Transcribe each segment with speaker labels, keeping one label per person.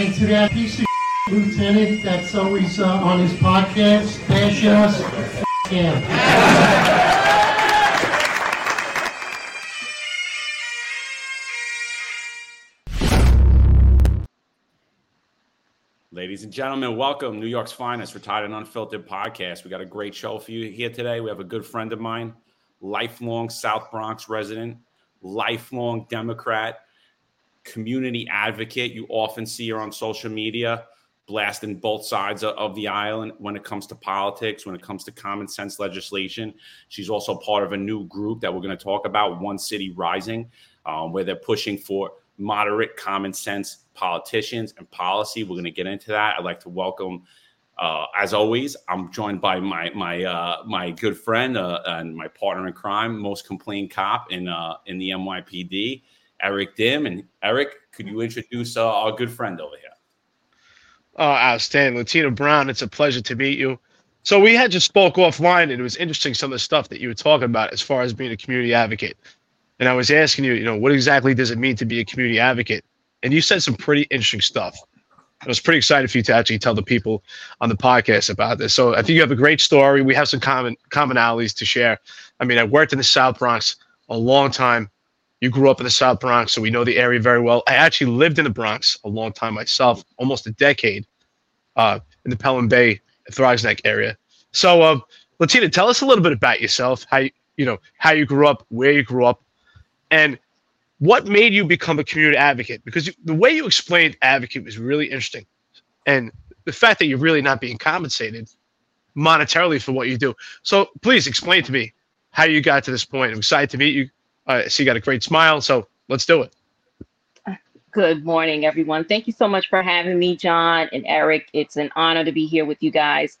Speaker 1: To that piece of lieutenant that's always uh, on his podcast, bash us.
Speaker 2: Ladies and gentlemen, welcome New York's finest retired and unfiltered podcast. We got a great show for you here today. We have a good friend of mine, lifelong South Bronx resident, lifelong Democrat, community advocate. You often see her on social media blasting both sides of the island when it comes to politics, when it comes to common sense legislation. She's also part of a new group that we're going to talk about, One City Rising, um, where they're pushing for moderate common sense politicians and policy. We're going to get into that. I'd like to welcome. Uh, as always, I'm joined by my my uh, my good friend uh, and my partner in crime, most complained cop in uh, in the NYPD, Eric Dim. And Eric, could you introduce uh, our good friend over here?
Speaker 3: Oh, outstanding. Lattina Brown, it's a pleasure to meet you. So we had just spoke offline and it was interesting some of the stuff that you were talking about as far as being a community advocate. And I was asking you, you know, what exactly does it mean to be a community advocate? And you said some pretty interesting stuff. I was pretty excited for you to actually tell the people on the podcast about this. So I think you have a great story. We have some common commonalities to share. I mean, I worked in the South Bronx a long time. You grew up in the South Bronx, so we know the area very well. I actually lived in the Bronx a long time myself, almost a decade, uh, in the Pelham Bay, Throgs Neck area. So, uh, Lattina, tell us a little bit about yourself. How you, you know how you grew up, where you grew up, and what made you become a community advocate? Because the way you explained advocate was really interesting, and the fact that you're really not being compensated monetarily for what you do. So, please explain to me how you got to this point. I'm excited to meet you. See you got a great smile, so let's do it.
Speaker 4: Good morning, everyone. Thank you so much for having me, John and Eric. It's an honor to be here with you guys.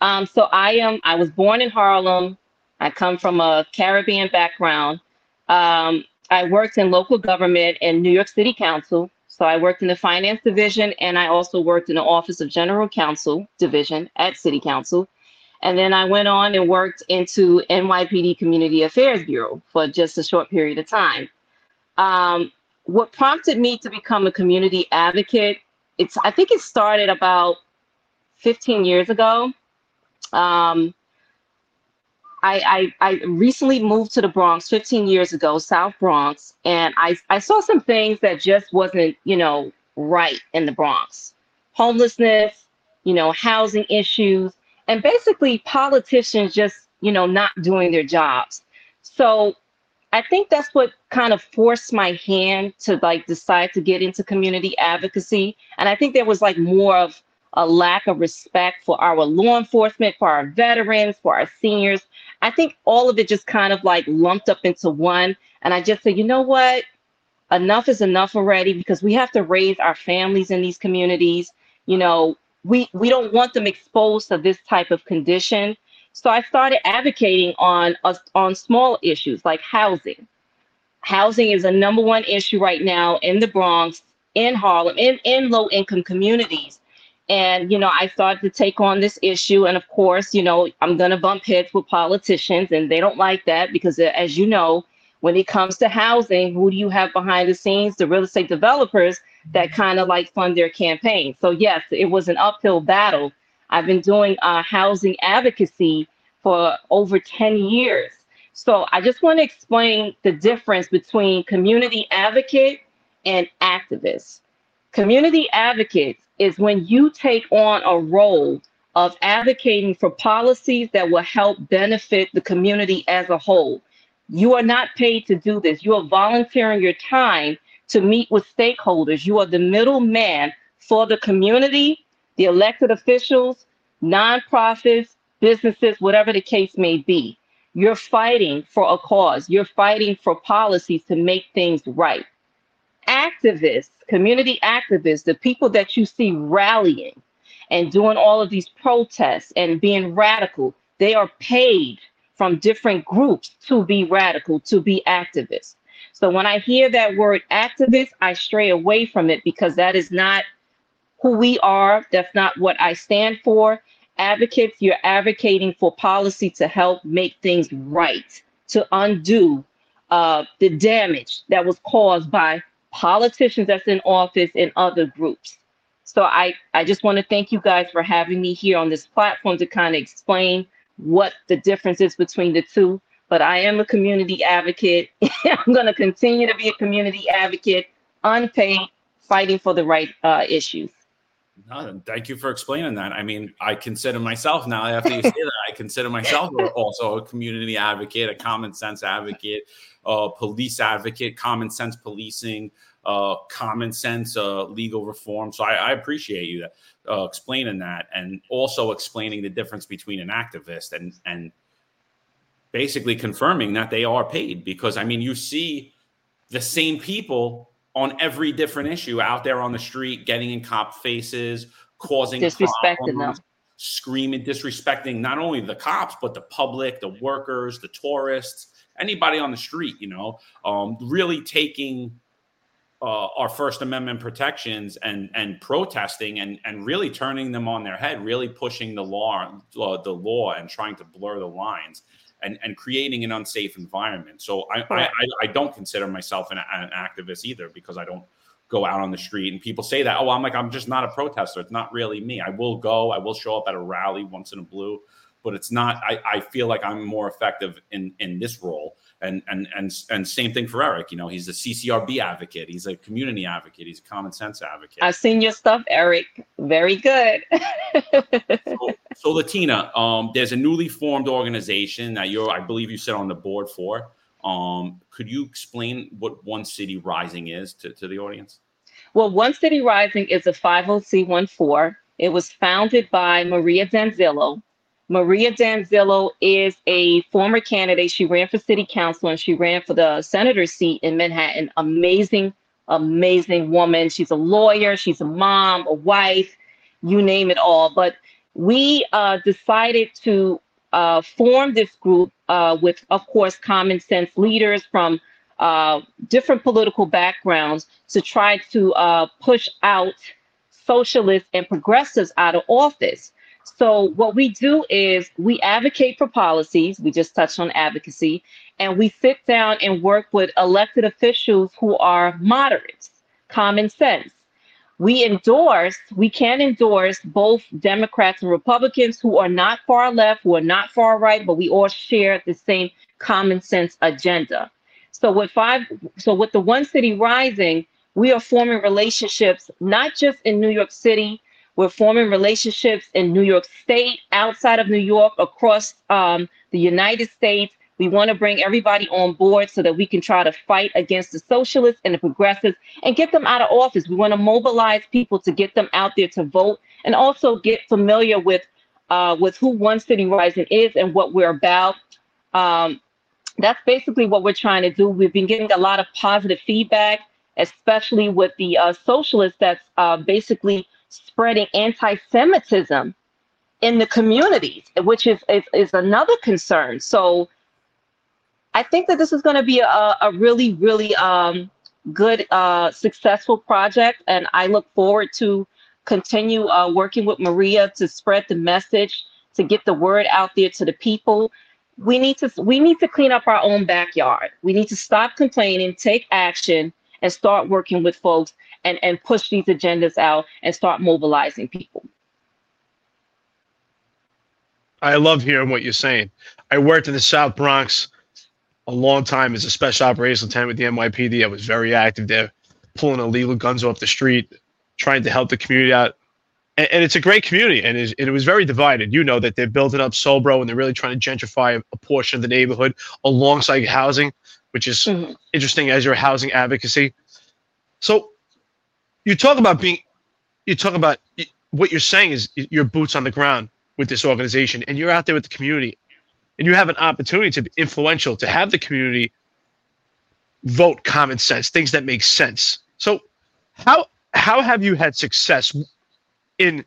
Speaker 4: Um, so I am. I was born in Harlem. I come from a Caribbean background. Um, I worked in local government and New York City Council. So I worked in the finance division, and I also worked in the Office of General Counsel division at City Council. And then I went on and worked into NYPD Community Affairs Bureau for just a short period of time. Um, what prompted me to become a community advocate, it's I think it started about 15 years ago. Um, I, I, I recently moved to the Bronx 15 years ago, South Bronx, and I, I saw some things that just wasn't, you know, right in the Bronx. Homelessness, you know, housing issues, and basically politicians just you know not doing their jobs. So i think that's what kind of forced my hand to like decide to get into community advocacy. And i think there was like more of a lack of respect for our law enforcement for our veterans for our seniors. I think all of it just kind of like lumped up into one. And i just said you know what? Enough is enough already because we have to raise our families in these communities. You know we we don't want them exposed to this type of condition. So I started advocating on uh, on small issues like housing. Housing is a number one issue right now in the Bronx, in Harlem, in, in low income communities. And, you know, I started to take on this issue. And of course, you know, I'm to bump heads with politicians, and they don't like that because, uh, as you know, when it comes to housing, who do you have behind the scenes? The real estate developers that kind of like fund their campaign. So yes, it was an uphill battle. I've been doing uh, housing advocacy for over 10 years. So I just want to explain the difference between community advocate and activist. Community advocate is when you take on a role of advocating for policies that will help benefit the community as a whole. You are not paid to do this. You are volunteering your time to meet with stakeholders. You are the middleman for the community, the elected officials, nonprofits, businesses, whatever the case may be. You're fighting for a cause. You're fighting for policies to make things right. Activists, community activists, the people that you see rallying and doing all of these protests and being radical, they are paid from different groups to be radical, to be activists. So when I hear that word activist, I stray away from it because that is not who we are. That's not what I stand for. Advocates, you're advocating for policy to help make things right, to undo uh, the damage that was caused by politicians that's in office and other groups. So I, I just want to thank you guys for having me here on this platform to kind of explain what the difference is between the two. But I am a community advocate. I'm going to continue to be a community advocate, unpaid, fighting for the right uh, issues.
Speaker 2: No, thank you for explaining that. I mean, I consider myself now after you say that, I consider myself also a community advocate, a common sense advocate, a police advocate, common sense policing, uh, common sense uh, legal reform. So I, I appreciate you uh, explaining that, and also explaining the difference between an activist and and basically confirming that they are paid. Because I mean, you see the same people on every different issue out there on the street, getting in cop faces, causing
Speaker 4: disrespecting problems, them,
Speaker 2: screaming, disrespecting not only the cops but the public, the workers, the tourists, anybody on the street. You know, um, really taking uh, our First Amendment protections and and protesting and and really turning them on their head, really pushing the law, uh, the law, and trying to blur the lines and and creating an unsafe environment. So I I, I, don't consider myself an, an activist either because I don't go out on the street and people say that oh i'm like i'm just not a protester. It's not really me. I will go i will show up at a rally once in a blue but it's not i, I feel like i'm more effective in in this role and and and and same thing for Eric. You know, he's a CCRB advocate. He's a community advocate. He's a common sense advocate.
Speaker 4: I've seen your stuff, Eric. Very good.
Speaker 2: so, so, Lattina, um, there's a newly formed organization that you're, I believe, you sit on the board for. Um, could you explain what One City Rising is to, to the audience?
Speaker 4: Well, One City Rising is a 50C14. It was founded by Maria Danzillo, Maria Danzillo is a former candidate. She ran for city council and she ran for the senator's seat in Manhattan. Amazing, amazing woman. She's a lawyer, she's a mom, a wife, you name it all. But we uh, decided to uh, form this group uh, with, of course, common sense leaders from uh, different political backgrounds to try to uh, push out socialists and progressives out of office. So what we do is we advocate for policies. We just touched on advocacy, and we sit down and work with elected officials who are moderates, common sense. We endorse, we can endorse both Democrats and Republicans who are not far left, who are not far right, but we all share the same common sense agenda. So with five, so with the One City Rising, we are forming relationships not just in New York City, we're forming relationships in New York State, outside of New York, across um, the United States. We want to bring everybody on board so that we can try to fight against the socialists and the progressives and get them out of office. We want to mobilize people to get them out there to vote and also get familiar with uh, with who One City Rising is and what we're about. Um, that's basically what we're trying to do. We've been getting a lot of positive feedback, especially with the uh, socialists that's uh, basically spreading anti-Semitism in the communities, which is, is, is another concern. So I think that this is going to be a, a really, really um, good, uh, successful project. And I look forward to continue uh, working with Maria to spread the message, to get the word out there to the people. We need to we need to clean up our own backyard. We need to stop complaining, take action, and start working with folks and, and push these agendas out and start mobilizing people.
Speaker 3: I love hearing what you're saying. I worked in the South Bronx a long time as a special operations lieutenant with the NYPD. I was very active there, pulling illegal guns off the street, trying to help the community out. And, and it's a great community, and, and, it was very divided. You know that they're building up Sobro and they're really trying to gentrify a portion of the neighborhood alongside housing, which is mm-hmm. interesting as your housing advocacy. So you talk about being, you talk about what you're saying is your boots on the ground with this organization, and you're out there with the community, and you have an opportunity to be influential, to have the community vote common sense, things that make sense. So, how how have you had success in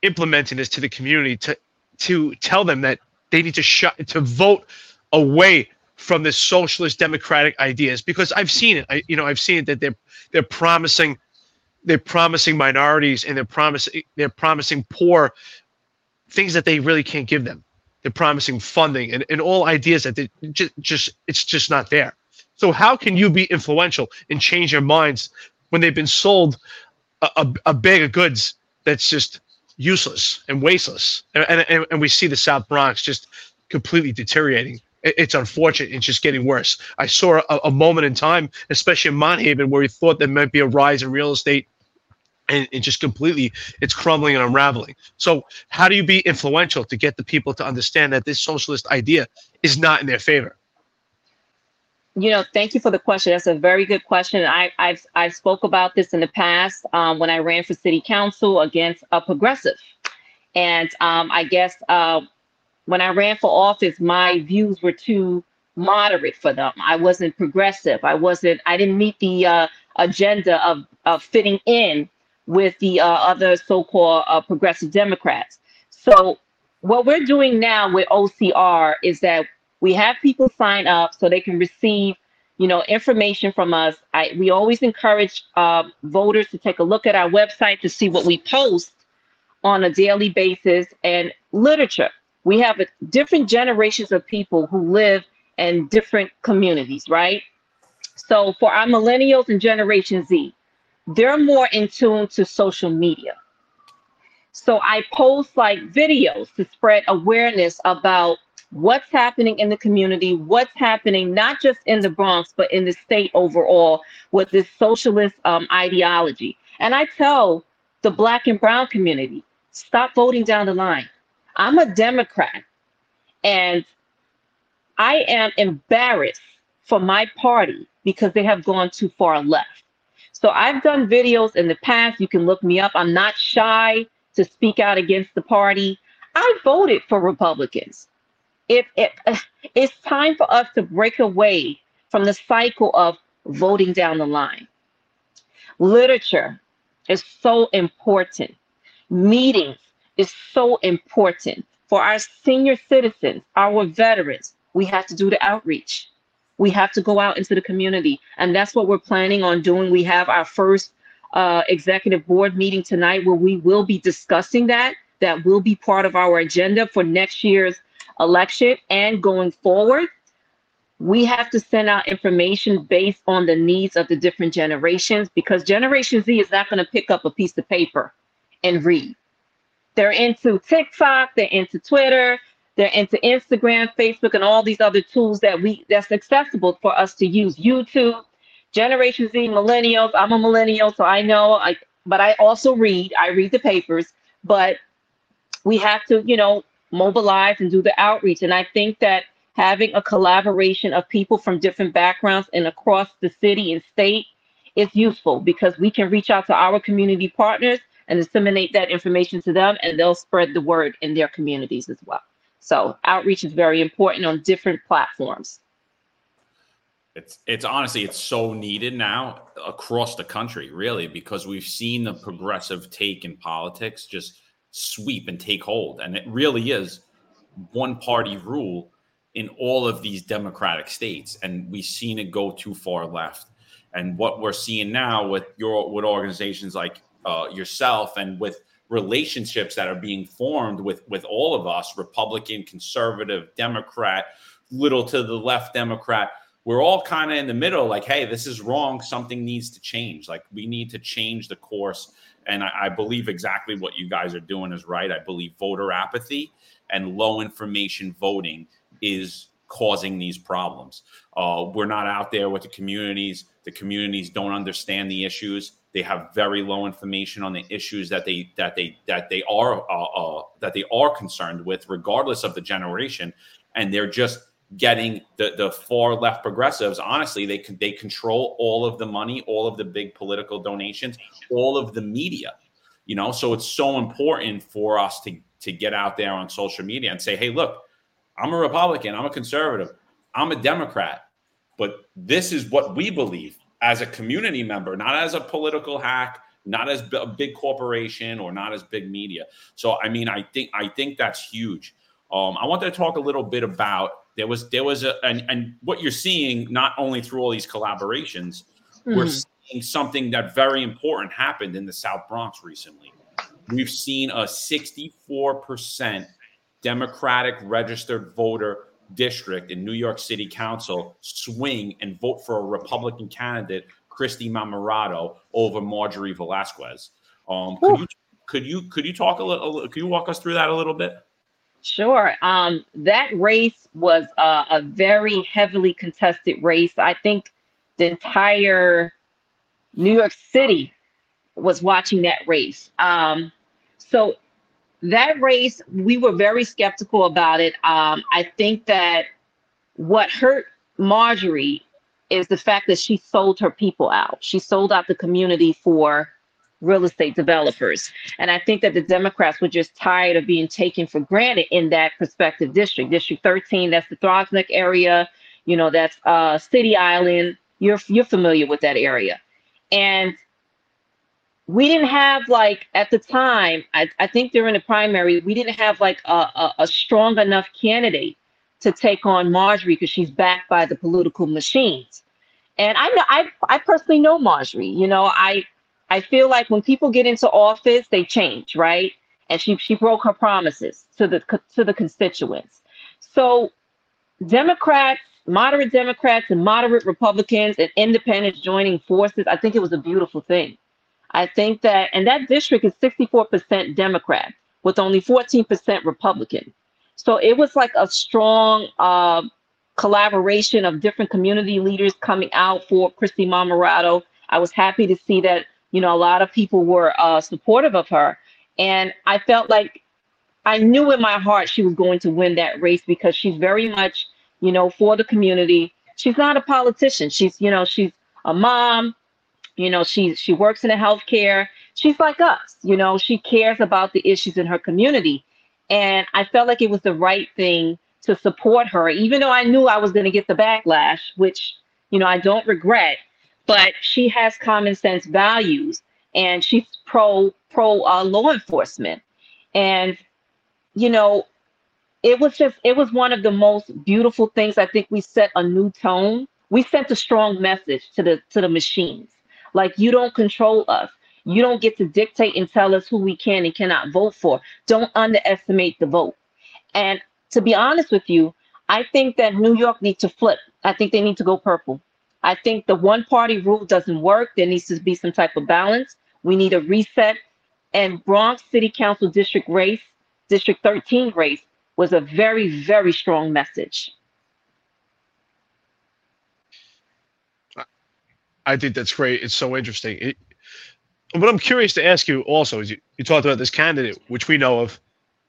Speaker 3: implementing this to the community to to tell them that they need to shut to vote away from this socialist democratic ideas because I've seen it. I, you know, I've seen it that they're they're promising they're promising minorities and they're promising they're promising poor things that they really can't give them. They're promising funding and, and all ideas that they just, just it's just not there. So how can you be influential and change their minds when they've been sold a, a, a bag of goods that's just useless and wasteless. And, and, and we see the South Bronx just completely deteriorating. It's unfortunate. It's just getting worse. I saw a, a moment in time, especially in Mott Haven, where we thought there might be a rise in real estate and just completely it's crumbling and unraveling so how do you be influential to get the people to understand that this socialist idea is not in their favor
Speaker 4: you know, thank you for the question. That's a very good question. I, I've I've spoke about this in the past um, when I ran for city council against a progressive, and um, I guess uh, when I ran for office, my views were too moderate for them. I wasn't progressive. I wasn't. I didn't meet the uh, agenda of of fitting in with the uh, other so-called uh, progressive Democrats. So what we're doing now with OCR is that we have people sign up so they can receive, you know, information from us. I, we always encourage uh, voters to take a look at our website to see what we post on a daily basis and literature. We have a, different generations of people who live in different communities, right? So for our millennials and Generation Z, they're more in tune to social media. So I post like videos to spread awareness about what's happening in the community, what's happening not just in the Bronx, but in the state overall with this socialist um, ideology. And I tell the Black and Brown community stop voting down the line. I'm a Democrat and I am embarrassed for my party because they have gone too far left. So I've done videos in the past. You can look me up. I'm not shy to speak out against the party. I voted for Republicans it, it it's time for us to break away from the cycle of voting down the line. Literature is so important. Meetings is so important for our senior citizens, our veterans. We have to do the outreach. We have to go out into the community, and that's what we're planning on doing. We have our first uh, executive board meeting tonight where we will be discussing that. That will be part of our agenda for next year's election and going forward, we have to send out information based on the needs of the different generations because Generation Z is not going to pick up a piece of paper and read. They're into TikTok, they're into Twitter, they're into Instagram, Facebook, and all these other tools that we that's accessible for us to use. YouTube, Generation Z, millennials. I'm a millennial, so I know I but I also read. I read the papers, but we have to, you know, mobilize and do the outreach. And I think that having a collaboration of people from different backgrounds and across the city and state is useful because we can reach out to our community partners and disseminate that information to them and they'll spread the word in their communities as well. So outreach is very important on different platforms.
Speaker 2: It's it's honestly it's so needed now across the country, really, because we've seen the progressive take in politics just sweep and take hold. And it really is one party rule in all of these democratic states. And we've seen it go too far left. And what we're seeing now with your with organizations like uh, yourself and with relationships that are being formed with with all of us, Republican, conservative, Democrat, little to the left Democrat, we're all kind of in the middle like hey this is wrong something needs to change like we need to change the course and I, I, believe exactly what you guys are doing is right. I believe voter apathy and low information voting is causing these problems. Uh, we're not out there with the communities. The communities don't understand the issues. They have very low information on the issues that they that they that they are uh, uh, that they are concerned with, regardless of the generation, and they're just getting the the far left progressives honestly they they control all of the money all of the big political donations all of the media you know? So it's so important for us to to get out there on social media and say hey look i'm a republican i'm a conservative i'm a democrat but this is what we believe as a community member not as a political hack not as a big corporation or not as big media so i mean i think i think that's huge um, i want to talk a little bit about there was there was a and, and what you're seeing not only through all these collaborations, mm-hmm. we're seeing something that very important happened in the South Bronx recently. We've seen a 64% Democratic registered voter district in New York City Council swing and vote for a Republican candidate Kristy Marmorato over Marjorie Velázquez. Um, could you could you could you talk a little? Could you walk us through that a little bit?
Speaker 4: Sure. Um, that race was uh, a very heavily contested race. I think the entire New York City was watching that race. Um, so that race, we were very skeptical about it. Um, I think that what hurt Marjorie is the fact that she sold her people out. She sold out the community for real estate developers. And I think that the Democrats were just tired of being taken for granted in that prospective district. District 13, that's the Throgs Neck area, you know, that's uh, City Island. You're you're familiar with that area. And we didn't have like at the time, I, I think during the primary, we didn't have like a, a, a strong enough candidate to take on Marjorie because she's backed by the political machines. And I know I I personally know Marjorie. You know, I I feel like when people get into office, they change, right? And she she broke her promises to the to the constituents. So Democrats, moderate Democrats and moderate Republicans and independents joining forces, I think it was a beautiful thing. I think that and that district is 64% Democrat with only 14% Republican. So it was like a strong uh, collaboration of different community leaders coming out for Kristy Marmorato. I was happy to see that you know, a lot of people were uh, supportive of her. And I felt like I knew in my heart she was going to win that race because she's very much, you know, for the community. She's not a politician. She's, you know, she's a mom. You know, she she works in the healthcare. She's like us. You know, she cares about the issues in her community. And I felt like it was the right thing to support her, even though I knew I was going to get the backlash, which, you know, I don't regret but she has common sense values and she's pro pro uh, law enforcement and you know it was just it was one of the most beautiful things i think we set a new tone we sent a strong message to the to the machines like you don't control us you don't get to dictate and tell us who we can and cannot vote for don't underestimate the vote and to be honest with you i think that new york needs to flip i think they need to go purple I think the one party rule doesn't work. There needs to be some type of balance. We need a reset. And Bronx City Council District race, District 13 race, was a very, very strong message.
Speaker 3: I think that's great. It's so interesting. It, what I'm curious to ask you also is you, you talked about this candidate, which we know of,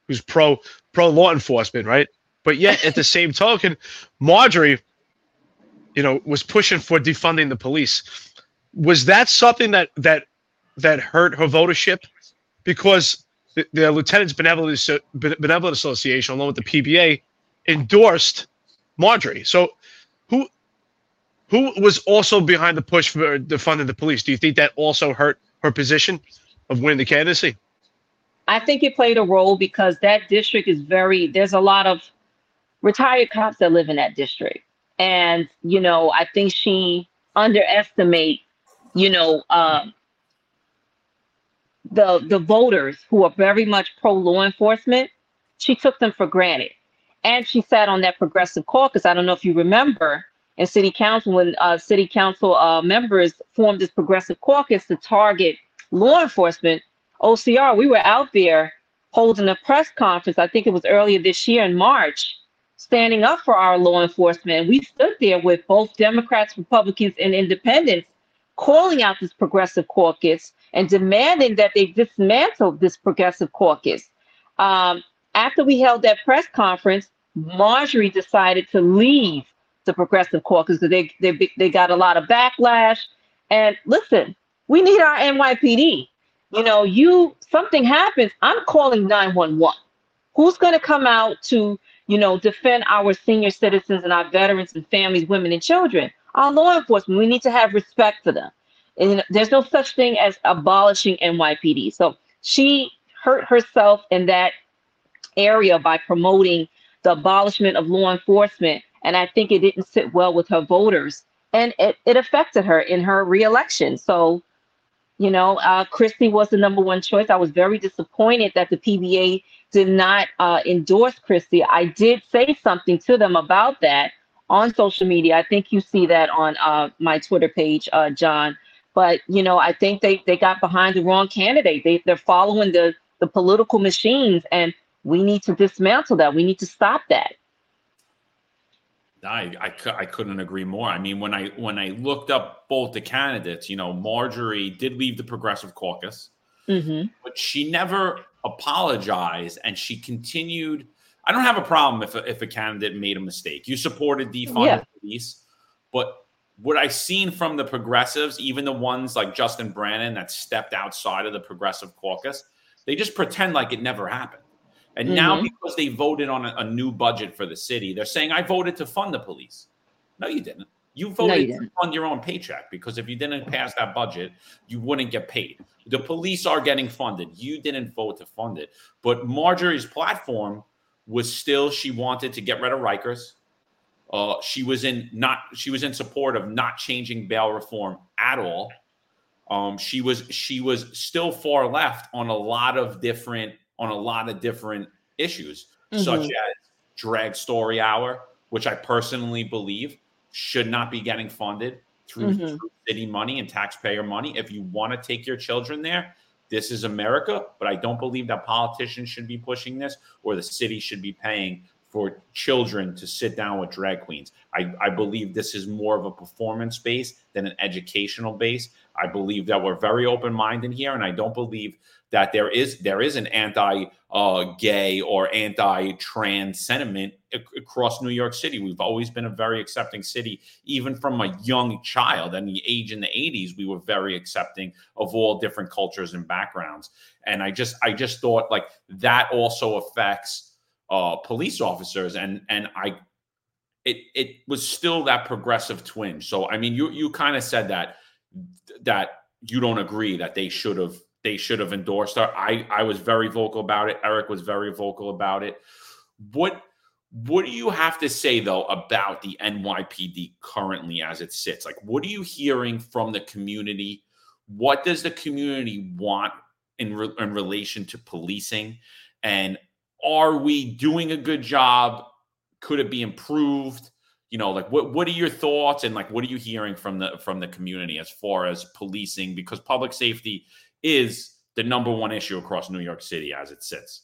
Speaker 3: who's pro pro law enforcement, right? But yet at the same token, Marjorie you know, was pushing for defunding the police. Was that something that that that hurt her votership? Because the, the Lieutenants Benevolent, Benevolent Association, along with the PBA, endorsed Marjorie. So, who was also behind the push for defunding the police? Do you think that also hurt her position of winning the candidacy?
Speaker 4: I think it played a role because that district is very. There's a lot of retired cops that live in that district and you know i think she underestimate you know uh, the the voters who are very much pro law enforcement she took them for granted and she sat on that progressive caucus i don't know if you remember in city council when uh, city council uh, members formed this progressive caucus to target law enforcement ocr we were out there holding a press conference i think it was earlier this year in march standing up for our law enforcement. We stood there with both Democrats, Republicans, and independents calling out this progressive caucus and demanding that they dismantle this progressive caucus. Um, after we held that press conference, Marjorie decided to leave the progressive caucus because they, they, they got a lot of backlash. And listen, we need our NYPD. You know, you something happens, I'm calling 911. Who's going to come out to you know, defend our senior citizens and our veterans and families, women and children. Our law enforcement, we need to have respect for them. And there's no such thing as abolishing NYPD. So she hurt herself in that area by promoting the abolishment of law enforcement. And I think it didn't sit well with her voters. And it, it affected her in her reelection. So, you know, uh, Kristy was the number one choice. I was very disappointed that the PBA did not uh, endorse Kristy. I did say something to them about that on social media. I think you see that on uh, my Twitter page, uh, John. But you know, I think they they got behind the wrong candidate. They they're following the the political machines, and we need to dismantle that. We need to stop that.
Speaker 2: I, I, I couldn't agree more. I mean, when I when I looked up both the candidates, you know, Marjorie did leave the Progressive Caucus,
Speaker 4: mm-hmm.
Speaker 2: but she never apologized, and she continued. I don't have a problem if a, if a candidate made a mistake. You supported defund yeah. police, but what I've seen from the progressives, even the ones like Justin Brannan that stepped outside of the Progressive Caucus, they just pretend like it never happened. And mm-hmm. now, because they voted on a, a, new budget for the city, they're saying, I voted to fund the police. No, you didn't. You voted no, you didn't. to fund your own paycheck because if you didn't pass that budget, you wouldn't get paid. The police are getting funded. You didn't vote to fund it. But Marjorie's platform was still she wanted to get rid of Rikers. Uh, she was in not she was in support of not changing bail reform at all. Um, she was she was still far left on a lot of different on a lot of different issues, mm-hmm. such as drag story hour, which I personally believe should not be getting funded through, mm-hmm. through city money and taxpayer money. If you want to take your children there, this is America, but I don't believe that politicians should be pushing this or the city should be paying for children to sit down with drag queens. I, I believe this is more of a performance base than an educational base. I believe that we're very open minded here, and I don't believe that there is there is an anti-gay uh, or anti-trans sentiment across New York City. We've always been a very accepting city, even from a young child. And the age in the '80s, we were very accepting of all different cultures and backgrounds. And I just I just thought like that also affects uh, police officers, and and I. It, it was still that progressive twinge. So I mean, you you kind of said that that you don't agree that they should have they should have endorsed her. I I was very vocal about it. Eric was very vocal about it. What what do you have to say though about the NYPD currently as it sits? Like what are you hearing from the community? What does the community want in re- in relation to policing? And are we doing a good job? Could it be improved? You know like what what are your thoughts and like what are you hearing from the from the community as far as policing because public safety is the number one issue across New York City as it sits?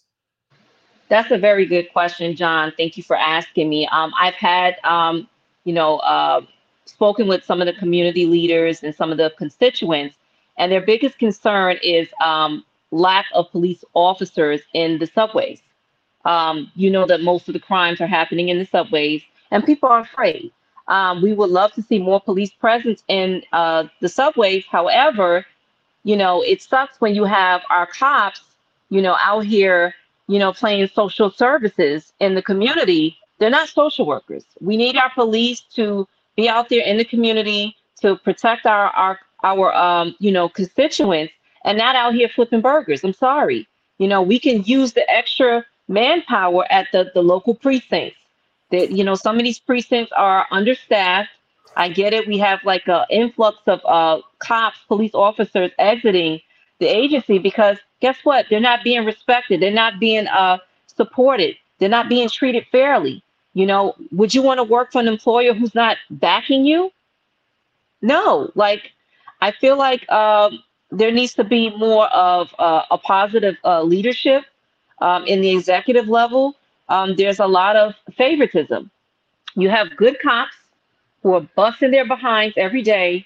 Speaker 4: That's a very good question, John. Thank you for asking me. Um, I've had, um, you know, uh, spoken with some of the community leaders and some of the constituents, and their biggest concern is um, lack of police officers in the subways. Um, you know that most of the crimes are happening in the subways, and people are afraid. Um, we would love to see more police presence in uh, the subways. However, you know, it sucks when you have our cops, you know, out here, you know, playing social services in the community. They're not social workers. We need our police to be out there in the community to protect our our our um, you know, constituents and not out here flipping burgers. I'm sorry. You know, we can use the extra manpower at the, the local precincts. That you know, some of these precincts are understaffed I get it. We have like an influx of uh, cops, police officers exiting the agency because guess what? They're not being respected. They're not being uh, supported. They're not being treated fairly. You know, would you want to work for an employer who's not backing you? No. Like, I feel like um, there needs to be more of uh, a positive uh, leadership um, in the executive level. Um, there's a lot of favoritism. You have good cops who are busting their behinds every day,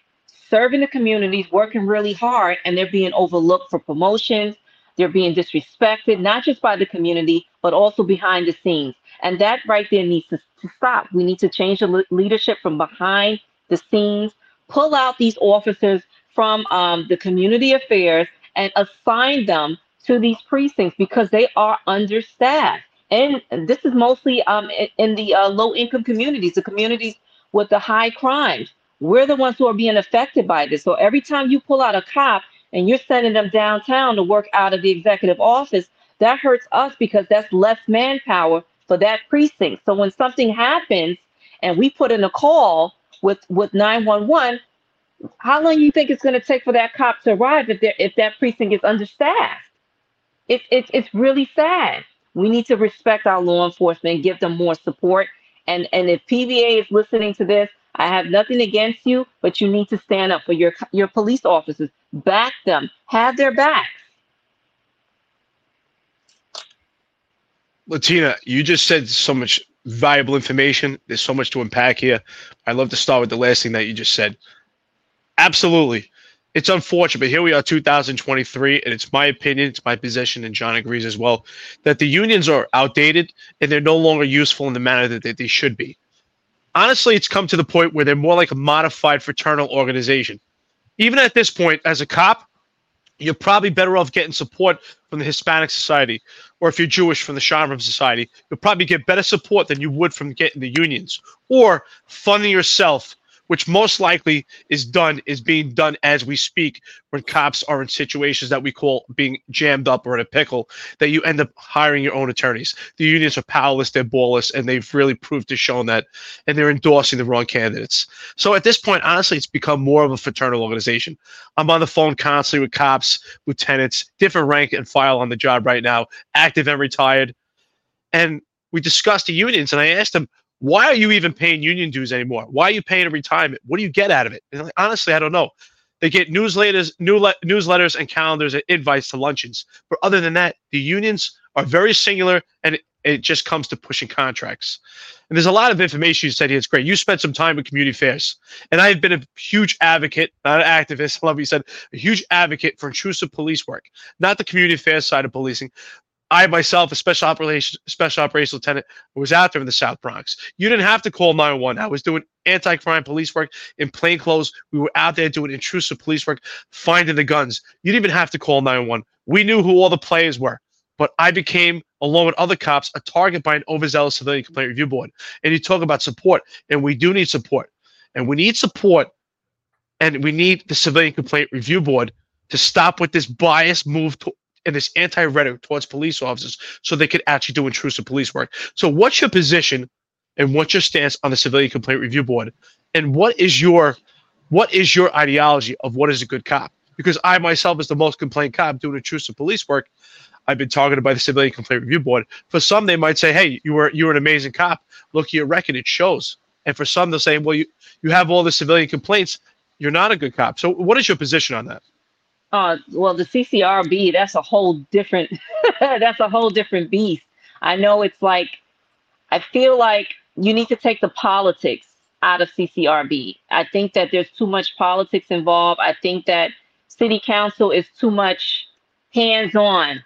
Speaker 4: serving the communities, working really hard, and they're being overlooked for promotions. They're being disrespected, not just by the community, but also behind the scenes. And that right there needs to, to stop. We need to change the leadership from behind the scenes, pull out these officers from um, the community affairs and assign them to these precincts because they are understaffed. And this is mostly um, in, the uh, low income communities, the communities with the high crimes. We're the ones who are being affected by this. So every time you pull out a cop and you're sending them downtown to work out of the executive office, that hurts us because that's less manpower for that precinct. So when something happens and we put in a call with with 911, how long do you think it's going to take for that cop to arrive if if that precinct is understaffed? It's it's really sad. We need to respect our law enforcement give them more support and and if PBA is listening to this, I have nothing against you, but you need to stand up for your your police officers. Back them. Have their backs.
Speaker 3: Lattina, you just said so much valuable information. There's so much to unpack here. I'd love to start with the last thing that you just said. Absolutely. It's unfortunate, but here we are, 2023, and it's my opinion, it's my position, and John agrees as well, that the unions are outdated and they're no longer useful in the manner that, that they should be. Honestly, it's come to the point where they're more like a modified fraternal organization. Even at this point, as a cop, you're probably better off getting support from the Hispanic Society, or if you're Jewish, from the Shomrim Society. You'll probably get better support than you would from getting the unions, or funding yourself which most likely is done is being done as we speak when cops are in situations that we call being jammed up or in a pickle that you end up hiring your own attorneys. The unions are powerless they're ballless and they've really proved to shown that and they're endorsing the wrong candidates. So at this point honestly it's become more of a fraternal organization. I'm on the phone constantly with cops lieutenants different rank and file on the job right now active and retired. And we discussed the unions and i asked them why are you even paying union dues anymore? Why are you paying a retirement? What do you get out of it? Like, honestly, I don't know. They get newsletters, new newsletters, and calendars and invites to luncheons. But other than that, the unions are very singular, and it, it just comes to pushing contracts. And there's a lot of information you said here. It's great. You spent some time with community affairs, and I've been a huge advocate, not an activist. I love what you said, a huge advocate for intrusive police work, not the community affairs side of policing, I myself, a special operations special operations lieutenant, was out there in the South Bronx. You didn't have to call 911. I was doing anti-crime police work in plain clothes. We were out there doing intrusive police work, finding the guns. You didn't even have to call 911. We knew who all the players were. But I became, along with other cops, a target by an overzealous civilian complaint review board. And you talk about support, and we do need support. And we need support, and we need the civilian complaint review board to stop with this biased move to, and this anti-rhetoric towards police officers so they could actually do intrusive police work. So what's your position and what's your stance on the civilian complaint review board? And what is your what is your ideology of what is a good cop? Because I myself, as the most complained cop doing intrusive police work, I've been targeted by the Civilian Complaint Review Board. For some, they might say, "Hey, you were you were an amazing cop. Look at your record; it shows." And for some, they'll say, "Well, you you have all the civilian complaints. You're not a good cop." So, what is your position on that?
Speaker 4: Uh, well, the CCRB, that's a whole different, that's a whole different beast. I know it's like, I feel like you need to take the politics out of CCRB. I think that there's too much politics involved. I think that city council is too much hands-on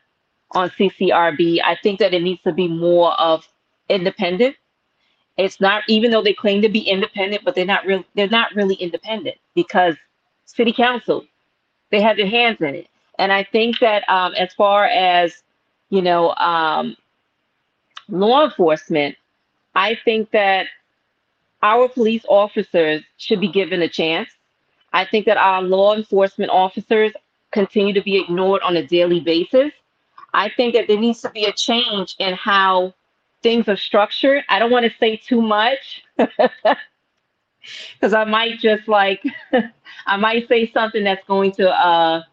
Speaker 4: on CCRB. I think that it needs to be more of independent. It's not even though they claim to be independent, but they're not real they're not really independent because city council they have their hands in it. And I think that um, as far as, you know, um, law enforcement, I think that our police officers should be given a chance. I think that our law enforcement officers continue to be ignored on a daily basis. I think that there needs to be a change in how things are structured. I don't want to say too much because I might just like I might say something that's going to uh,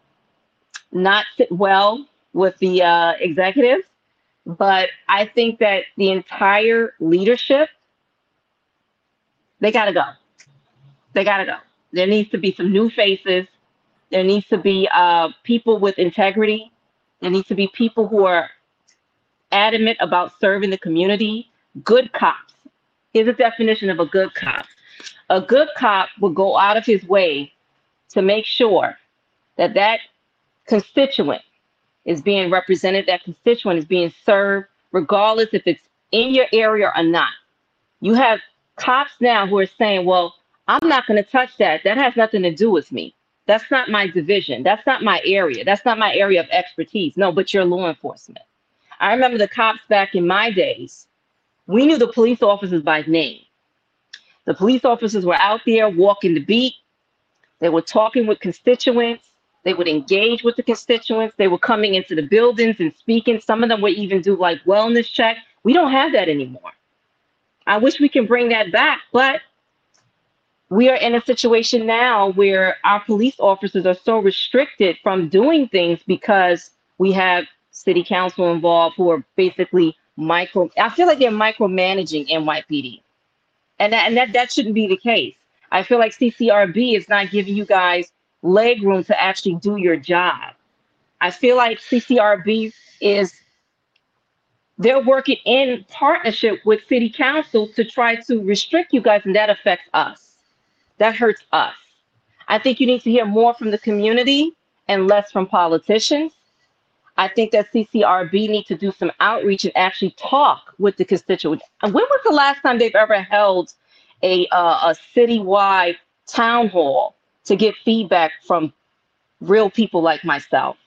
Speaker 4: not sit well with the uh, executives, but I think that the entire leadership they got to go. They got to go. There needs to be some new faces. There needs to be uh, people with integrity. There needs to be people who are adamant about serving the community. Good cops. Here's a definition of a good cop a good cop will go out of his way to make sure that that constituent is being represented, that constituent is being served, regardless if it's in your area or not. You have cops now who are saying, well, I'm not going to touch that. That has nothing to do with me. That's not my division. That's not my area. That's not my area of expertise. No, but you're law enforcement. I remember the cops back in my days. We knew the police officers by name. The police officers were out there walking the beat. They were talking with constituents. They would engage with the constituents. They were coming into the buildings and speaking. Some of them would even do like wellness check. We don't have that anymore. I wish we can bring that back, but we are in a situation now where our police officers are so restricted from doing things because we have city council involved who are basically micro. I feel like they're micromanaging NYPD and that, and that that shouldn't be the case. I feel like CCRB is not giving you guys leg room to actually do your job. I feel like CCRB is they're working in partnership with city council to try to restrict you guys, and that affects us. That hurts us. I think you need to hear more from the community and less from politicians. I think that CCRB need to do some outreach and actually talk with the constituents. When was the last time they've ever held a uh, a citywide town hall to get feedback from real people like myself?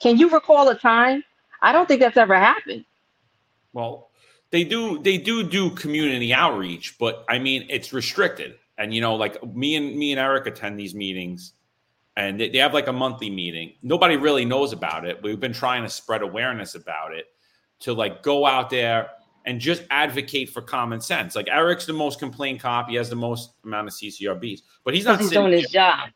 Speaker 4: Can you recall a time? I don't think that's ever happened.
Speaker 2: Well, they do they do do community outreach, but I mean it's restricted. And you know, like me and me and Eric attend these meetings, and they, they have like a monthly meeting. Nobody really knows about it. We've been trying to spread awareness about it to like go out there and just advocate for common sense. Like Eric's the most complained cop. He has the most amount of CCRBs, but he's not
Speaker 4: he's doing his job.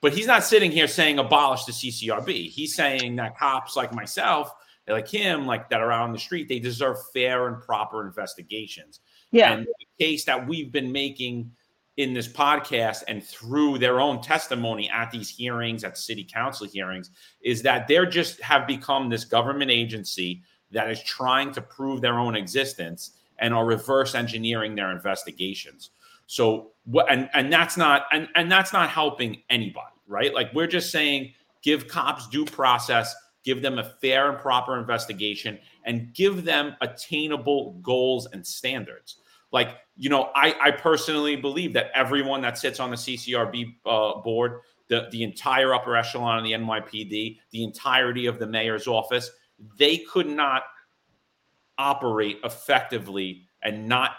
Speaker 2: But he's not sitting here saying abolish the CCRB. He's saying that cops like myself like him, like that are out on the street, they deserve fair and proper investigations.
Speaker 4: Yeah.
Speaker 2: And the case that we've been making in this podcast and through their own testimony at these hearings, at city council hearings, is that they're just have become this government agency that is trying to prove their own existence and are reverse engineering their investigations. So what and and that's not and, and that's not helping anybody, right? Like we're just saying give cops due process give them a fair and proper investigation, and give them attainable goals and standards. Like, you know, I, I personally believe that everyone that sits on the CCRB uh, board, the, the entire upper echelon of the NYPD, the entirety of the mayor's office, they could not operate effectively and not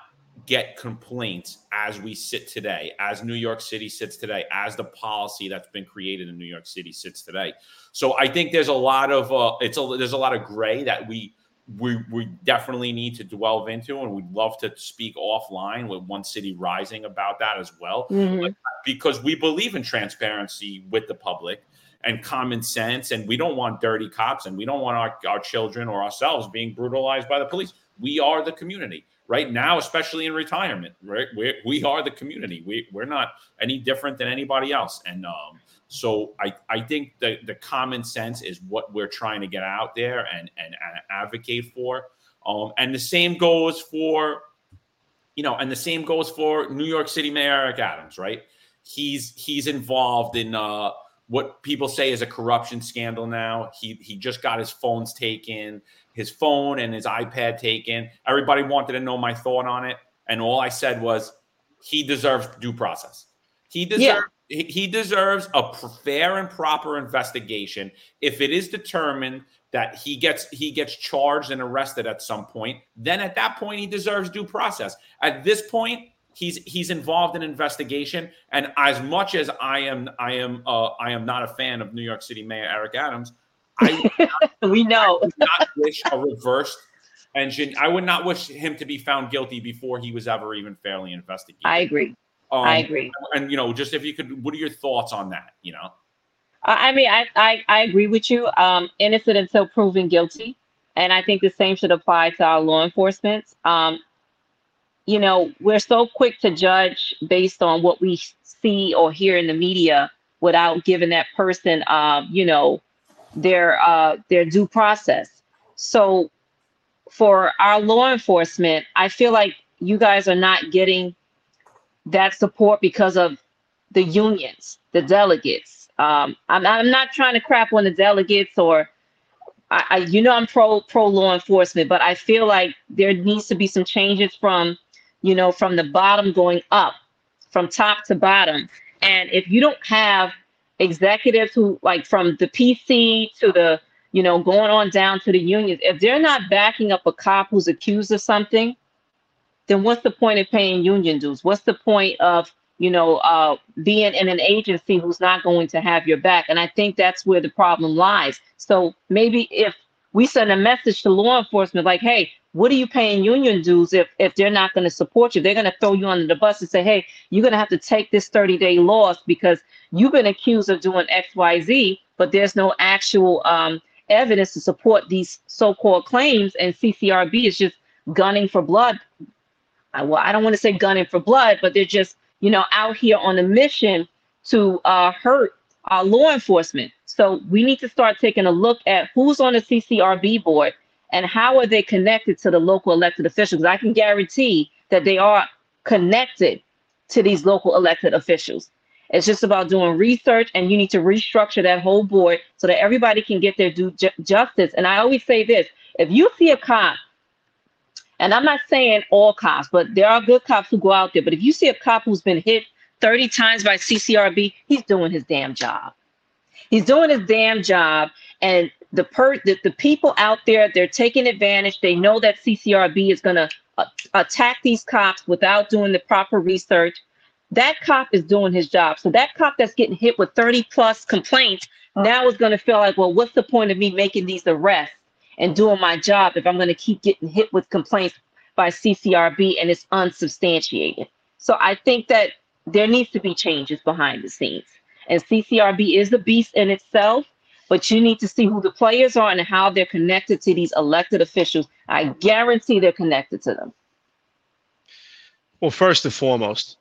Speaker 2: get complaints as we sit today, as New York City sits today, as the policy that's been created in New York City sits today. So I think there's a lot of uh, it's a there's a lot of gray that we we we definitely need to delve into, and we'd love to speak offline with One City Rising about that as well, mm-hmm. because we believe in transparency with the public and common sense, and we don't want dirty cops, and we don't want our, our children or ourselves being brutalized by the police. We are the community right now, especially in retirement, right? we we are the community. We, we're not any different than anybody else. And um, so I, I think the, the common sense is what we're trying to get out there and, and, and advocate for. Um, and the same goes for, you know, and the same goes for New York City Mayor Eric Adams, right? He's he's involved in uh, what people say is a corruption scandal now. He he just got his phones taken his phone and his iPad taken. Everybody wanted to know my thought on it, and all I said was he deserves due process. He deserves yeah. He deserves a fair and proper investigation. If it is determined that he gets he gets charged and arrested at some point, then at that point he deserves due process. At this point, he's he's involved in investigation and as much as i am i am uh, i am not a fan of new york city mayor eric adams
Speaker 4: I not, we know.
Speaker 2: I not wish a reversed engine. I would not wish him to be found guilty before he was ever even fairly investigated.
Speaker 4: I agree. Um, I agree.
Speaker 2: And you know, just if you could, what are your thoughts on that? You know.
Speaker 4: I mean, I, I, I agree with you. Um, innocent until proven guilty. And I think the same should apply to our law enforcement. Um, you know, we're so quick to judge based on what we see or hear in the media without giving that person, um, you know, their uh, their due process. So for our law enforcement, I feel like you guys are not getting that support because of the unions, the delegates. Um, I'm, I'm not trying to crap on the delegates or I, I, you know I'm pro pro law enforcement, but I feel like there needs to be some changes from, you know, from the bottom going up, from top to bottom. And if you don't have executives who like from the PC to the you know going on down to the unions, if they're not backing up a cop who's accused of something, then what's the point of paying union dues? What's the point of you know uh, being in an agency who's not going to have your back? And I think that's where the problem lies. So maybe if we send a message to law enforcement like, hey, what are you paying union dues if if they're not going to support you? They're going to throw you under the bus and say, hey, you're going to have to take this 30 day loss because you've been accused of doing X, Y, Z, but there's no actual um, evidence to support these so-called claims, and CCRB is just gunning for blood. Well, I don't want to say gunning for blood, but they're just you know, out here on a mission to uh, hurt our law enforcement. So we need to start taking a look at who's on the CCRB board and how are they connected to the local elected officials. I can guarantee that they are connected to these local elected officials. It's just about doing research, and you need to restructure that whole board so that everybody can get their due ju- justice. And I always say this if you see a cop, and I'm not saying all cops, but there are good cops who go out there, but if you see a cop who's been hit 30 times by CCRB, he's doing his damn job. He's doing his damn job. And the per the, the people out there, they're taking advantage. They know that CCRB is going to uh, attack these cops without doing the proper research. That cop is doing his job. So that cop that's getting hit with 30 plus complaints now is going to feel like, well, what's the point of me making these arrests and doing my job if I'm going to keep getting hit with complaints by CCRB and it's unsubstantiated? So I think that there needs to be changes behind the scenes. And CCRB is the beast in itself, but you need to see who the players are and how they're connected to these elected officials. I guarantee they're connected to them.
Speaker 3: Well, first and foremost,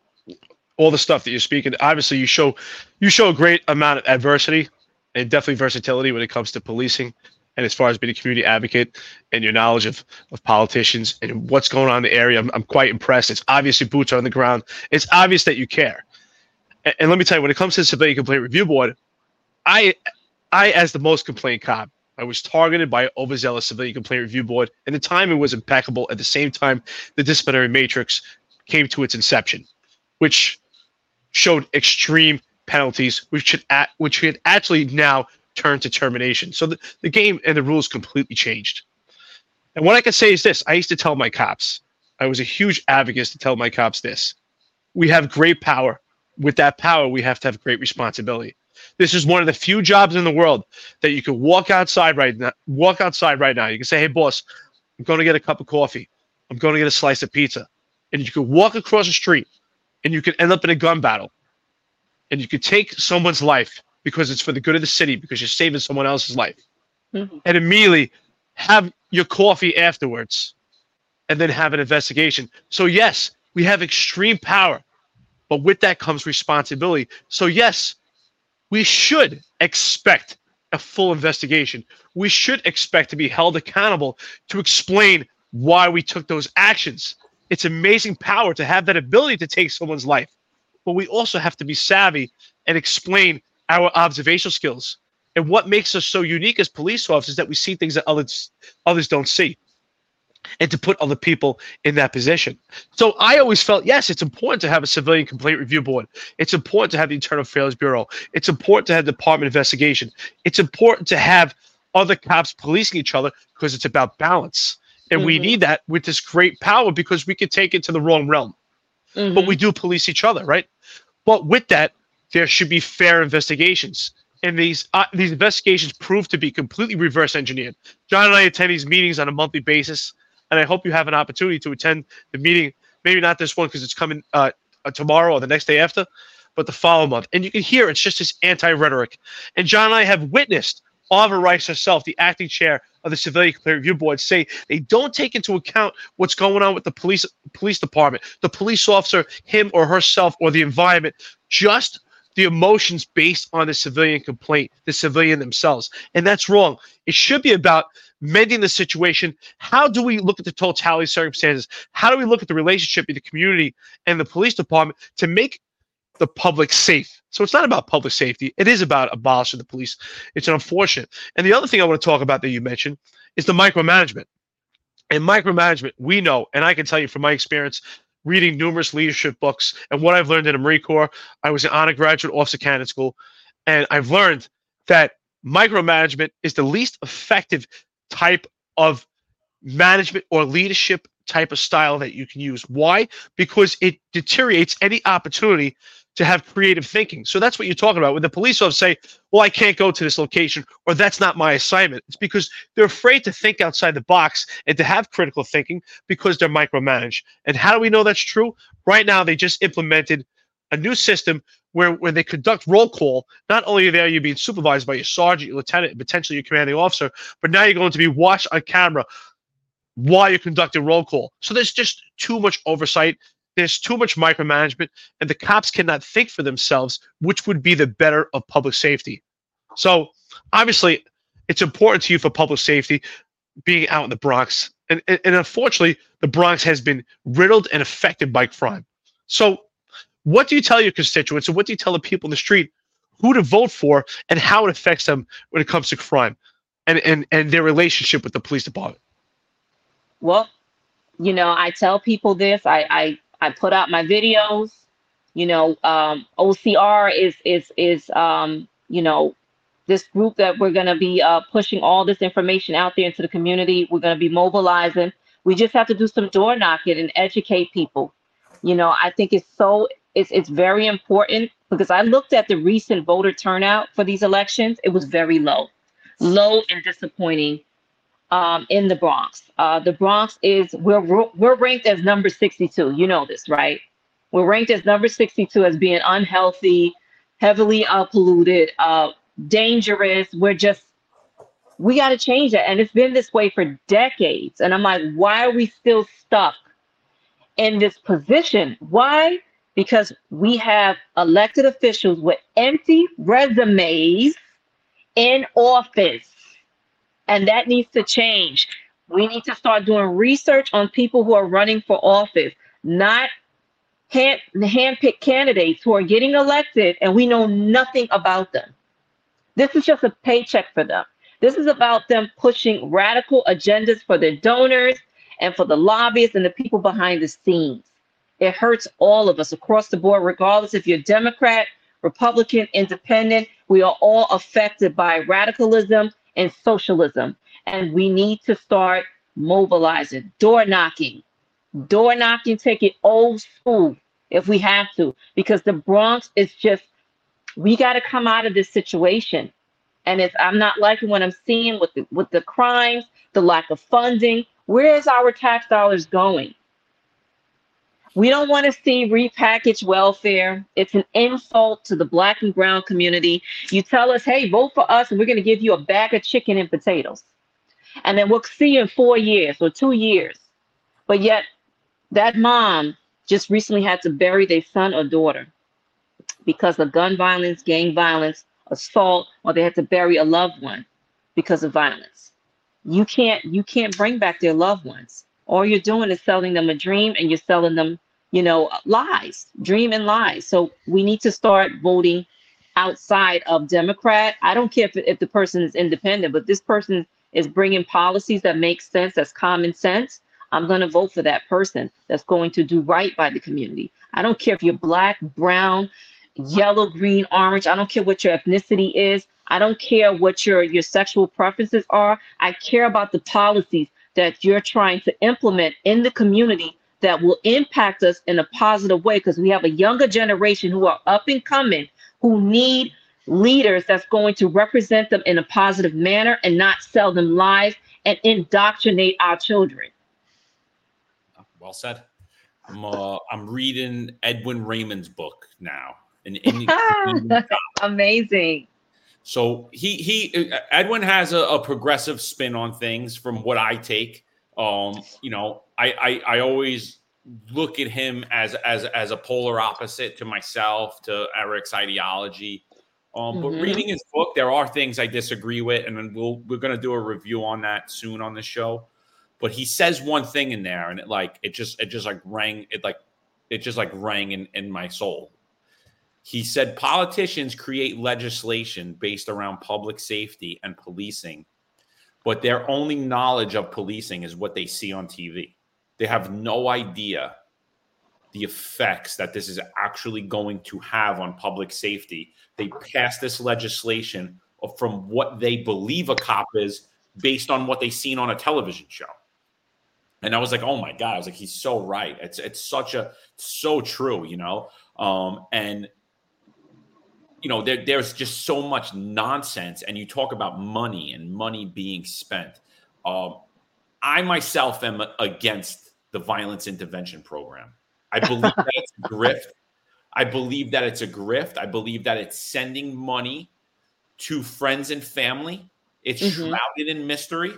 Speaker 3: all the stuff that you're speaking, obviously you show you show a great amount of adversity and definitely versatility when it comes to policing and as far as being a community advocate and your knowledge of, of politicians and what's going on in the area, I'm, I'm quite impressed. It's obviously boots on the ground. It's obvious that you care. And, and let me tell you, when it comes to the Civilian Complaint Review Board, I, I as the most complaint cop, I was targeted by overzealous Civilian Complaint Review Board, and the timing was impeccable. At the same time, the disciplinary matrix came to its inception, which showed extreme penalties, which should at, which should actually now turn to termination. So the, the game and the rules completely changed. And what I can say is this I used to tell my cops, I was a huge advocate to tell my cops this. We have great power. With that power, we have to have great responsibility. This is one of the few jobs in the world that you can walk outside right now. Walk outside right now. You can say, "Hey, boss, I'm going to get a cup of coffee. I'm going to get a slice of pizza," and you can walk across the street, and you can end up in a gun battle, and you could take someone's life because it's for the good of the city because you're saving someone else's life. Mm-hmm. and immediately have your coffee afterwards and then have an investigation. So yes we have extreme power but with that comes responsibility. So yes we should expect a full investigation. We should expect to be held accountable to explain why we took those actions. It's amazing power to have that ability to take someone's life but we also have to be savvy and explain our observational skills. And what makes us so unique as police officers that we see things that others others don't see. And to put other people in that position. So I always felt, yes, it's important to have a civilian complaint review board. It's important to have the Internal Affairs Bureau. It's important to have department investigation. It's important to have other cops policing each other because it's about balance. And mm-hmm. we need that with this great power because we could take it to the wrong realm. Mm-hmm. But we do police each other, right? But with that, there should be fair investigations. And these uh, these investigations prove to be completely reverse engineered. John and I attend these meetings on a monthly basis, and I hope you have an opportunity to attend the meeting. Maybe not this one because it's coming uh, uh, tomorrow or the next day after, but the following month. And you can hear it's just this anti rhetoric. And John and I have witnessed Arva Rice herself, the acting chair of the Civilian Review Board, say they don't take into account what's going on with the police police department, the police officer, him or herself, or the environment, just the emotions based on the civilian complaint, the civilian themselves. And that's wrong. It should be about mending the situation. How do we look at the totality of circumstances? How do we look at the relationship between the community and the police department to make the public safe? So it's not about public safety. It is about abolishing the police. It's unfortunate. And the other thing I want to talk about that you mentioned is the micromanagement. And micromanagement, we know, and I can tell you from my experience, reading numerous leadership books and what I've learned in the Marine Corps. I was an honor graduate officer candidate school, and I've learned that micromanagement is the least effective type of management or leadership type of style that you can use. Why? Because it deteriorates any opportunity to have creative thinking. So that's what you're talking about. When the police officers say, well, I can't go to this location or that's not my assignment, it's because they're afraid to think outside the box and to have critical thinking because they're micromanaged. And how do we know that's true? Right now, they just implemented a new system where, where they conduct roll call. Not only are you being supervised by your sergeant, your lieutenant, and potentially your commanding officer, but now you're going to be watched on camera while you're conducting roll call. So there's just too much oversight there's too much micromanagement, and the cops cannot think for themselves which would be the better of public safety. So obviously, it's important to you for public safety being out in the Bronx. And, and, and unfortunately, the Bronx has been riddled and affected by crime. So, what do you tell your constituents and what do you tell the people in the street who to vote for and how it affects them when it comes to crime and, and, and their relationship with the police department?
Speaker 4: Well, you know, I tell people this. I I, I put out my videos. You know, um, OCR is is is um, you know this group that we're going to be uh, pushing all this information out there into the community. We're going to be mobilizing. We just have to do some door knocking and educate people. You know, I think it's so it's it's very important because I looked at the recent voter turnout for these elections. It was very low, low and disappointing um, in the Bronx. Uh, the Bronx is we're we're ranked as number 62. You know this, right? We're ranked as number 62 as being unhealthy, heavily uh, polluted, uh, dangerous. We're just we got to change that, and it's been this way for decades. And I'm like, why are we still stuck in this position? Why? Because we have elected officials with empty resumes in office and that needs to change. We need to start doing research on people who are running for office, not hand handpicked candidates who are getting elected and we know nothing about them. This is just a paycheck for them. This is about them pushing radical agendas for their donors and for the lobbyists and the people behind the scenes. It hurts all of us across the board, regardless if you're Democrat, Republican, Independent. We are all affected by radicalism and socialism. And we need to start mobilizing, door knocking, door knocking, take it old school if we have to, because the Bronx is just, we got to come out of this situation. And it's, I'm not liking what I'm seeing with the, with the crimes, the lack of funding. Where is our tax dollars going? We don't want to see repackaged welfare. It's an insult to the black and brown community. You tell us, hey, vote for us, and we're going to give you a bag of chicken and potatoes. And then we'll see you in four years or two years. But yet, that mom just recently had to bury their son or daughter because of gun violence, gang violence, assault, or they had to bury a loved one because of violence. You can't you can't bring back their loved ones all you're doing is selling them a dream and you're selling them you know lies dream and lies. So we need to start voting outside of democrat. I don't care if, if the person is independent but this person is bringing policies that make sense that's common sense. I'm going to vote for that person that's going to do right by the community. I don't care if you're black brown yellow green orange. I don't care what your ethnicity is. I don't care what your your sexual preferences are. I care about the policies that you're trying to implement in the community that will impact us in a positive way because we have a younger generation who are up and coming who need leaders that's going to represent them in a positive manner and not sell them lies and indoctrinate our children.
Speaker 2: Well said. I'm uh, I'm reading Edwin Raymond's book now. And
Speaker 4: amazing.
Speaker 2: So he he Edwin has a, a, progressive spin on things from what I take. Um, you know, I, I I always look at him as as as a polar opposite to myself, to Eric's ideology. Um, mm-hmm. but reading his book, there are things I disagree with, and then we'll we're gonna do a review on that soon on the show. But he says one thing in there, and it like it just it just like rang it like it just like rang in, in my soul. He said politicians create legislation based around public safety and policing, but their only knowledge of policing is what they see on TV. They have no idea the effects that this is actually going to have on public safety. They pass this legislation from what they believe a cop is based on what they've seen on a television show. And I was like, oh my God. I was like, he's so right. It's it's such a so true, you know. Um, and you know, there, there's just so much nonsense, and you talk about money and money being spent. Um, I myself am against the violence intervention program. I believe that it's a grift. I believe that it's a grift. I believe that it's sending money to friends and family. It's mm-hmm. shrouded in mystery.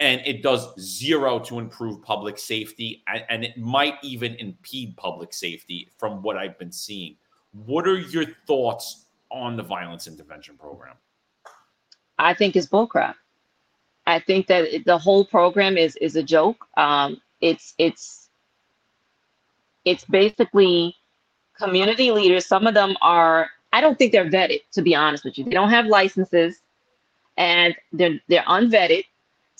Speaker 2: and it does zero to improve public safety, and, and it might even impede public safety from what I've been seeing. What are your thoughts on the violence intervention program?
Speaker 4: I think it's bullcrap. I think that the whole program is is a joke. Um, it's it's it's basically community leaders. Some of them are. I don't think they're vetted. To be honest with you, they don't have licenses, and they're they're unvetted.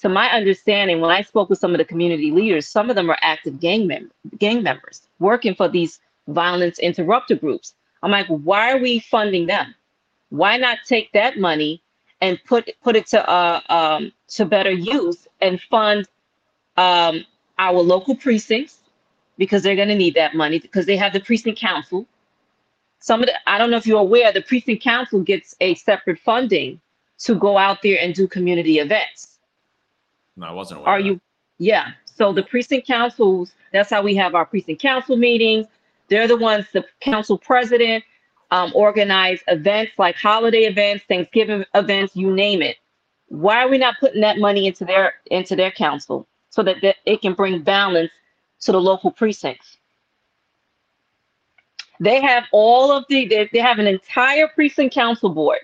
Speaker 4: To my understanding, when I spoke with some of the community leaders, some of them are active gang mem- gang members working for these violence interrupter groups. I'm like, why are we funding them? Why not take that money and put put it to uh, um, to better use and fund um, our local precincts because they're going to need that money because they have the precinct council. Some of the I don't know if you're aware, the precinct council gets a separate funding to go out there and do community events.
Speaker 2: No, I wasn't aware.
Speaker 4: Are you? Yeah. So the precinct councils. That's how we have our precinct council meetings. They're the ones, the council president, um, organize events like holiday events, Thanksgiving events, you name it. Why are we not putting that money into their into their council so that, that it can bring balance to the local precincts? They have all of the they, they have an entire precinct council board.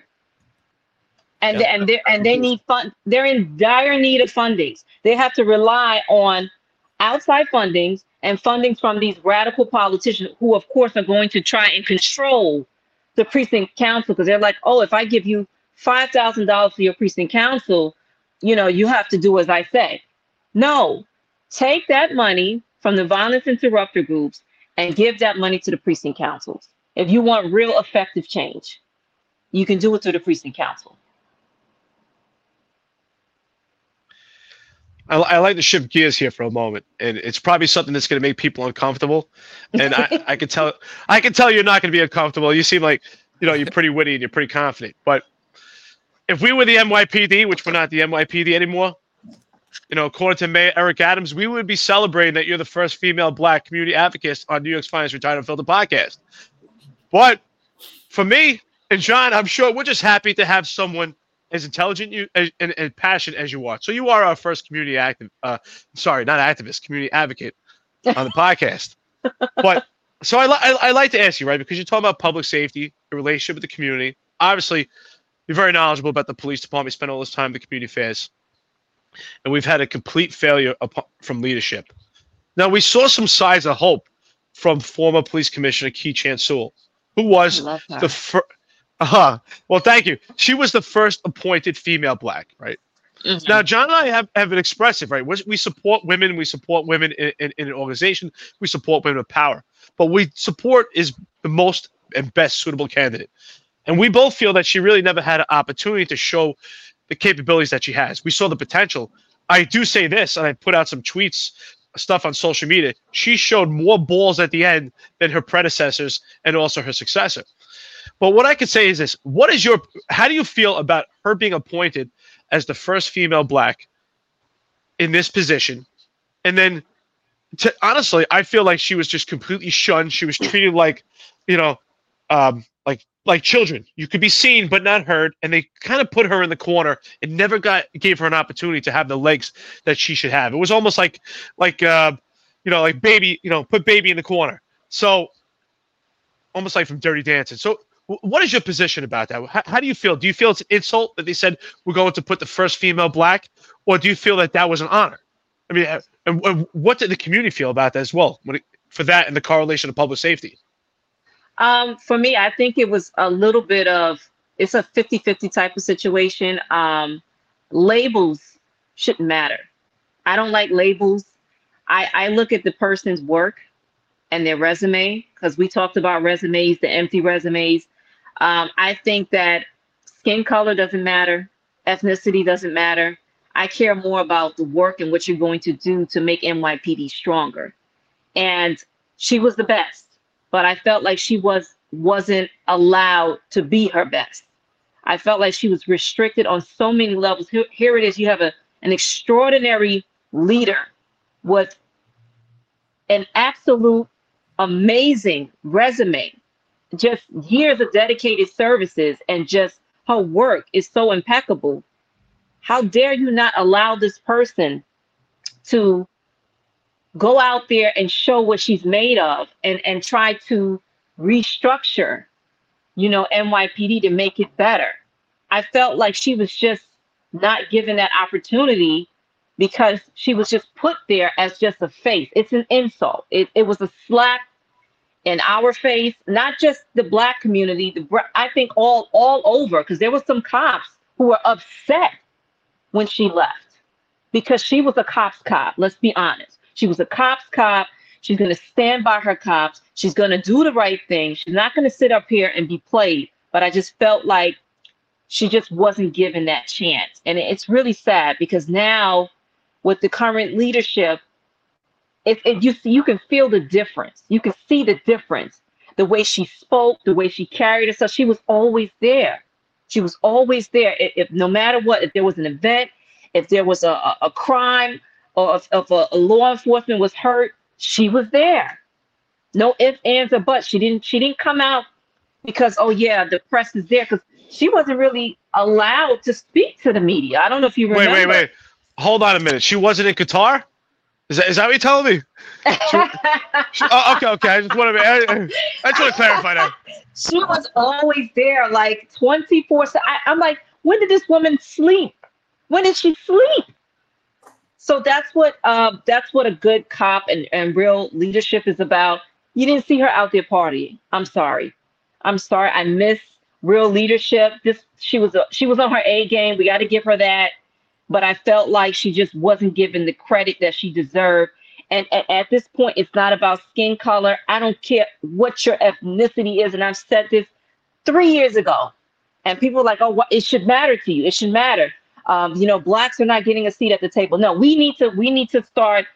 Speaker 4: And they, and they and they need fund they're in dire need of fundings. They have to rely on outside fundings and fundings from these radical politicians who of course are going to try and control the precinct council because they're like, oh, if I give you five thousand dollars for your precinct council, you know, you have to do as I say. No, take that money from the violence interrupter groups and give that money to the precinct councils. If you want real effective change, you can do it through the precinct council.
Speaker 3: I, I, like to shift gears here for a moment, and it's probably something that's going to make people uncomfortable. And I, I can tell, I can tell you're not going to be uncomfortable. You seem like, you know, you're pretty witty and you're pretty confident. But if we were the NYPD, which we're not the NYPD anymore, you know, according to Mayor Eric Adams, we would be celebrating that you're the first female black community advocate on New York's Finest Retired Unfiltered podcast. But for me and John, I'm sure we're just happy to have someone as intelligent you and, and, passionate as you are. So you are our first community active. Uh, sorry, not activist, community advocate on the podcast. But so I, I, I like to ask you right because you're talking about public safety, your relationship with the community. Obviously, you're very knowledgeable about the police department. You spend all this time in the community affairs, and we've had a complete failure from leadership. Now we saw some signs of hope from former police commissioner Keechant Sewell, who was the first uh-huh. Well, thank you. She was the first appointed female black, right? Mm-hmm. Now, John and I have, have an expressive, right? We support women. We support women in, in, in, an organization. We support women of power. But we support is the most and best suitable candidate. And we both feel that she really never had an opportunity to show the capabilities that she has. We saw the potential. I do say this, and I put out some tweets, stuff on social media. She showed more balls at the end than her predecessors and also her successor. But what I could say is this: What is your? How do you feel about her being appointed as the first female black in this position? And then, to, honestly, I feel like she was just completely shunned. She was treated like, you know, um, like like children. You could be seen but not heard, and they kind of put her in the corner and never got gave her an opportunity to have the legs that she should have. It was almost like like uh, you know, like baby, you know, put baby in the corner. So almost like from Dirty Dancing. So what is your position about that? How, how, do you feel? Do you feel it's an insult that they said we're going to put the first female black, or do you feel that that was an honor? I mean, and, and what did the community feel about that as well it, for that and the correlation of public safety?
Speaker 4: Um, for me, I think it was a little bit of it's a 50-50 type of situation. Um, labels shouldn't matter. I don't like labels. I, I look at the person's work and their resume because we talked about resumes, the empty resumes. Um, I think that skin color doesn't matter, ethnicity doesn't matter. I care more about the work and what you're going to do to make NYPD stronger. And she was the best, but I felt like she was wasn't allowed to be her best. I felt like she was restricted on so many levels. Here, here it is. You have a an extraordinary leader with an absolute amazing resume just years of dedicated services and just her work is so impeccable. how dare you not allow this person to go out there and show what she's made of and and try to restructure you know NYPD to make it better I felt like she was just not given that opportunity because she was just put there as just a face. It's an insult. It, it was a slap in our face, not just the black community. The I think all all over because there were some cops who were upset when she left because she was a cop's cop. Let's be honest. She was a cop's cop. She's going to stand by her cops. She's going to do the right thing. She's not going to sit up here and be played. But I just felt like she just wasn't given that chance. And it's really sad because now with the current leadership, it, it you see, you can feel the difference. You can see the difference. The way she spoke, the way she carried herself, she was always there. She was always there. If, if no matter what, if there was an event, if there was a, a, a crime, or if, if a, a law enforcement was hurt, she was there. No ifs, ands, or buts. She didn't. She didn't come out because oh yeah, the press is there. Because she wasn't really allowed to speak to the media. I don't know if you remember.
Speaker 3: Wait, wait, wait. Hold on a minute. She wasn't in Qatar. Is that, is that what you're telling me? She, oh, okay, okay. I just want to. I, I just want to clarify that.
Speaker 4: She was always there, like 24. I, I'm like, when did this woman sleep? When did she sleep? So that's what um, that's what a good cop and, and real leadership is about. You didn't see her out there partying. I'm sorry. I'm sorry. I miss real leadership. This she was a, she was on her A game. We got to give her that. But I felt like she just wasn't given the credit that she deserved. And at, this point, it's not about skin color. I don't care what your ethnicity is. And I've said this three years ago. And people are like, oh, it should matter to you. It should matter. Um, you know, blacks are not getting a seat at the table. No, we need to we need to start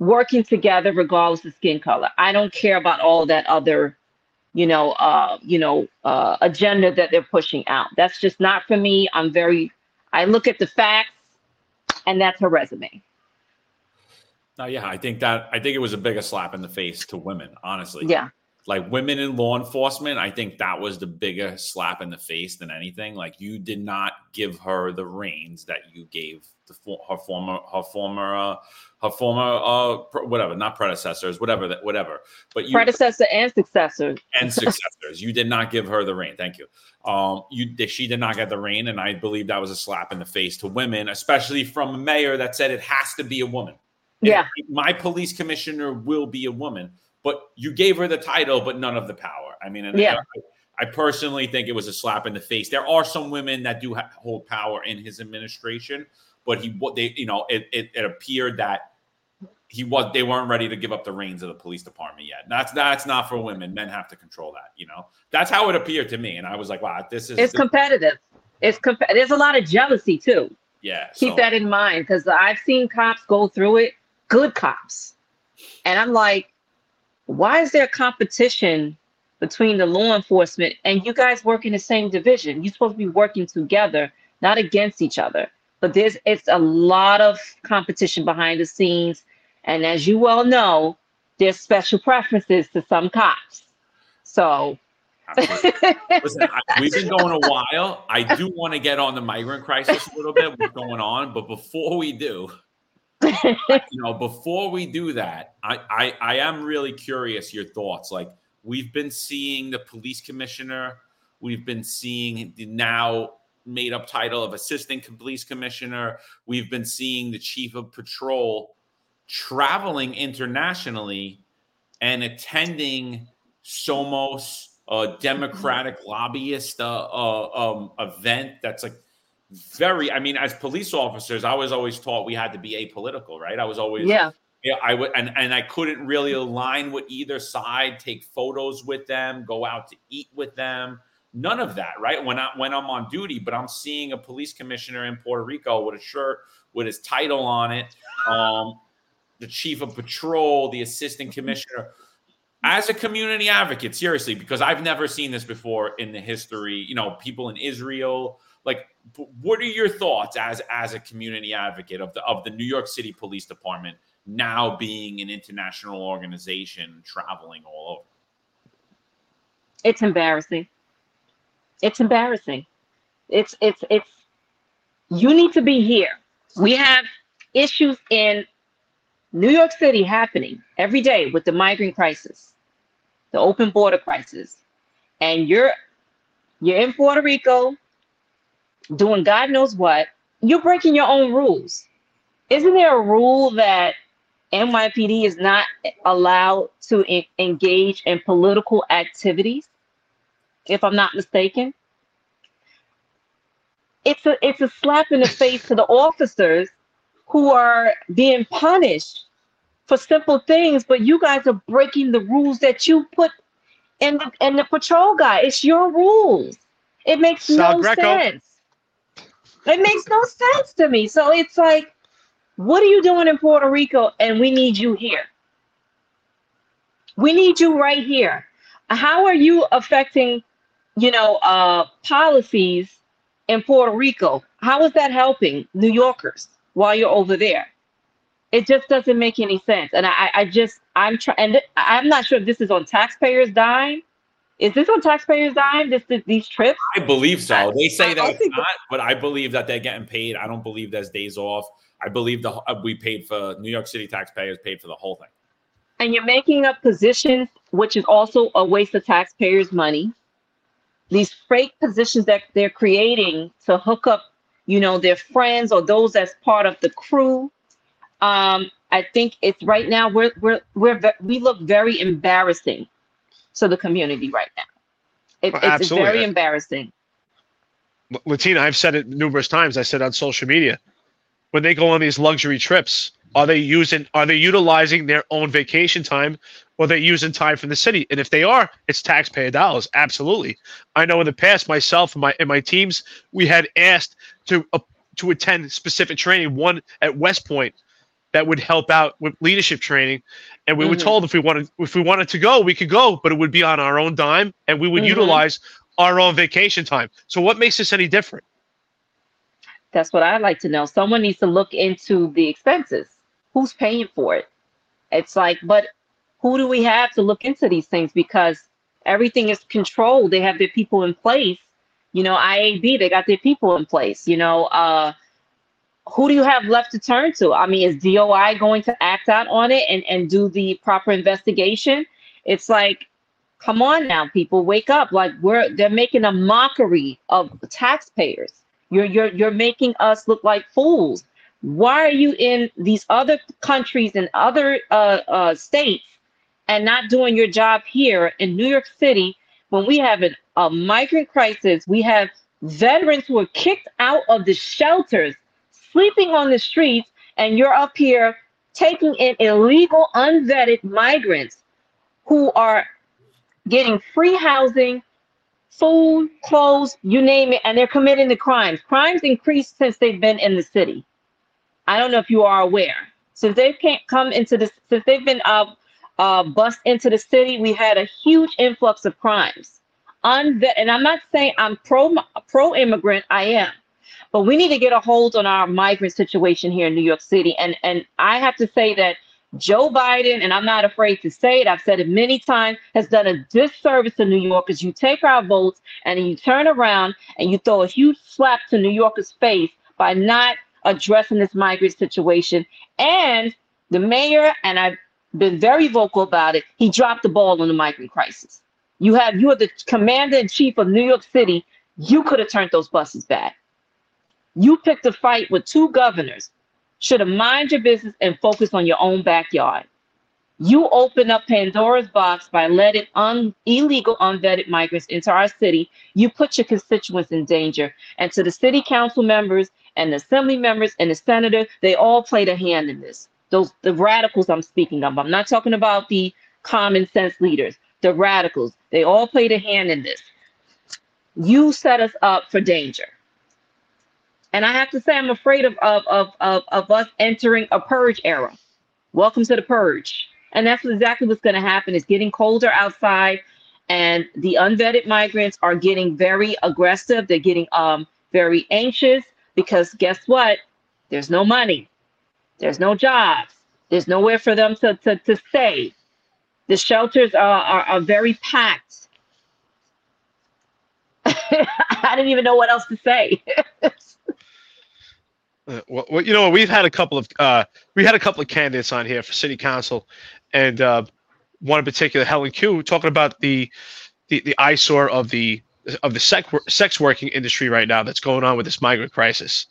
Speaker 4: working together regardless of skin color. I don't care about all that other you know, uh, you know, uh, agenda that they're pushing out. That's just not for me. I'm very, I look at the facts, and that's her resume.
Speaker 2: No, yeah, I think that I think it was a bigger slap in the face to women, honestly.
Speaker 4: Yeah.
Speaker 2: Like women in law enforcement, I think that was the bigger slap in the face than anything. Like you did not give her the reins that you gave the her former her former uh, her former uh whatever not predecessors whatever that whatever. But you
Speaker 4: predecessor and successor.
Speaker 2: And successors. You did not give her the reign thank you. Um you she did not get the reign and i believe that was a slap in the face to women especially from a mayor that said it has to be a woman.
Speaker 4: Yeah.
Speaker 2: my police commissioner will be a woman but you gave her the title but none of the power. I mean
Speaker 4: yeah
Speaker 2: I, I personally think it was a slap in the face. There are some women that do hold power in his administration, but he what they you know it, it, it appeared that he was they weren't ready to give up the reins of the police department yet. That's that's not for women. Men have to control that. You know, that's how it appeared to me, and I was like, wow, this is
Speaker 4: it's
Speaker 2: this,
Speaker 4: competitive. It's comp- there's a lot of jealousy too.
Speaker 2: Yeah,
Speaker 4: keep so. that in mind because I've seen cops go through it. Good cops, and I'm like, why is there competition between the law enforcement and you guys work in the same division? You're supposed to be working together, not against each other. But there's it's a lot of competition behind the scenes. And as you well know, there's special preferences to some cops. So
Speaker 2: Listen, I, we've been going a while. I do want to get on the migrant crisis a little bit, what's going on. But before we do, you know, before we do that, I, I, I am really curious your thoughts. Like we've been seeing the police commissioner, we've been seeing the now made up title of assistant police commissioner. We've been seeing the chief of patrol traveling internationally and attending Somos, a Democratic lobbyist uh, uh, um, event that's like very, I mean, as police officers, I was always taught we had to be apolitical, right? I was always,
Speaker 4: yeah.
Speaker 2: Yeah, I would, and, and I couldn't really align with either side, take photos with them, go out to eat with them None of that, right? When I when I'm on duty, but I'm seeing a police commissioner in Puerto Rico with a shirt with his title on it, um, the chief of patrol, the assistant commissioner. As a community advocate, seriously, because I've never seen this before in the history. You know, people in Israel. Like, what are your thoughts as as a community advocate of the of the New York City Police Department now being an international organization traveling all over?
Speaker 4: It's embarrassing it's embarrassing. It's it's it's You need to be here. We have issues in New York City happening every day with the migrant crisis, the open border crisis. And you're you're in Puerto Rico doing God knows what. You're breaking your own rules. Isn't there a rule that NYPD is not allowed to engage in political activities? If I'm not mistaken, it's a it's a slap in the face to the officers who are being punished for simple things, but you guys are breaking the rules that you put in the in the patrol guide. It's your rules. It makes Sal no Greco. sense. It makes no sense to me. So it's like, what are you doing in Puerto Rico? And we need you here. We need you right here. How are you affecting, you know, uh, policies in Puerto Rico? How is that helping New Yorkers? while you're over there. It just doesn't make any sense. And I, I just, I'm trying, and th- I'm not sure if this is on taxpayers' dime. Is this on taxpayers' dime? This, this these trips?
Speaker 2: I believe so. They say that it's not, but I believe that they're getting paid. I don't believe there's days off. I believe the uh, we paid for New York City taxpayers paid for the whole thing.
Speaker 4: And you're making up positions, which is also a waste of taxpayers' money. These fake positions that they're creating to hook up you know, their friends or those as part of the crew. Um, I think it's right now we're we're we're we look very embarrassing to the community right now. It, well, it's, it's very embarrassing.
Speaker 3: Lattina, I've said it numerous times. I said on social media, when they go on these luxury trips, are they using are they utilizing their own vacation time or they're using time from the city? And if they are, it's taxpayer dollars. Absolutely. I know in the past, myself and my and my teams, we had asked to uh, to attend specific training, one at West Point that would help out with leadership training. And we mm-hmm. were told if we wanted if we wanted to go, we could go, but it would be on our own dime and we would mm-hmm. utilize our own vacation time. So what makes this any different?
Speaker 4: That's what I'd like to know. Someone needs to look into the expenses who's paying for it? It's like, but who do we have to look into these things? Because everything is controlled. They have their people in place. You know, IAB, they got their people in place. You know, uh, who do you have left to turn to? I mean, is DOI going to act out on it and, and do the proper investigation? It's like, come on now, people, wake up. Like we're they're making a mockery of taxpayers. You're you're you're making us look like fools. Why are you in these other countries and other uh, uh, states and not doing your job here in New York City when we have an, a migrant crisis? We have veterans who are kicked out of the shelters, sleeping on the streets, and you're up here taking in illegal, unvetted migrants who are getting free housing, food, clothes, you name it, and they're committing the crimes. Crimes increased since they've been in the city. I don't know if you are aware. Since they can't come into this, since they've been uh, uh, bust into the city, we had a huge influx of crimes. Unvet, and I'm not saying I'm pro pro immigrant. I am, but we need to get a hold on our migrant situation here in New York City. And and I have to say that Joe Biden, and I'm not afraid to say it, I've said it many times, has done a disservice to New Yorkers. You take our votes and you turn around and you throw a huge slap to New Yorkers' face by not addressing this migrant situation. And the mayor, and I've been very vocal about it, he dropped the ball on the migrant crisis. You have you are the commander in chief of New York City. You could have turned those buses back. You picked a fight with two governors. Should have mind your business and focused on your own backyard. You open up Pandora's box by letting un- illegal, unvetted migrants into our city. You put your constituents in danger. And to the city council members and the assembly members and the senator, they all played a hand in this. Those the radicals I'm speaking of. I'm not talking about the common sense leaders. The radicals, they all played a hand in this. You set us up for danger. And I have to say, I'm afraid of, of, of, of, of us entering a purge era. Welcome to the purge. And that's exactly what's going to happen. It's getting colder outside, and the unvetted migrants are getting very aggressive. They're getting um, very anxious because guess what? There's no money, there's no jobs, there's nowhere for them to, to, to stay. The shelters are, are, are very packed. I didn't even know what else to say.
Speaker 3: Uh, well, well, you know, we've had a couple of uh, we had a couple of candidates on here for city council, and uh, one in particular, Helen Q, talking about the the, the eyesore of the of the sex sex working industry right now that's going on with this migrant crisis.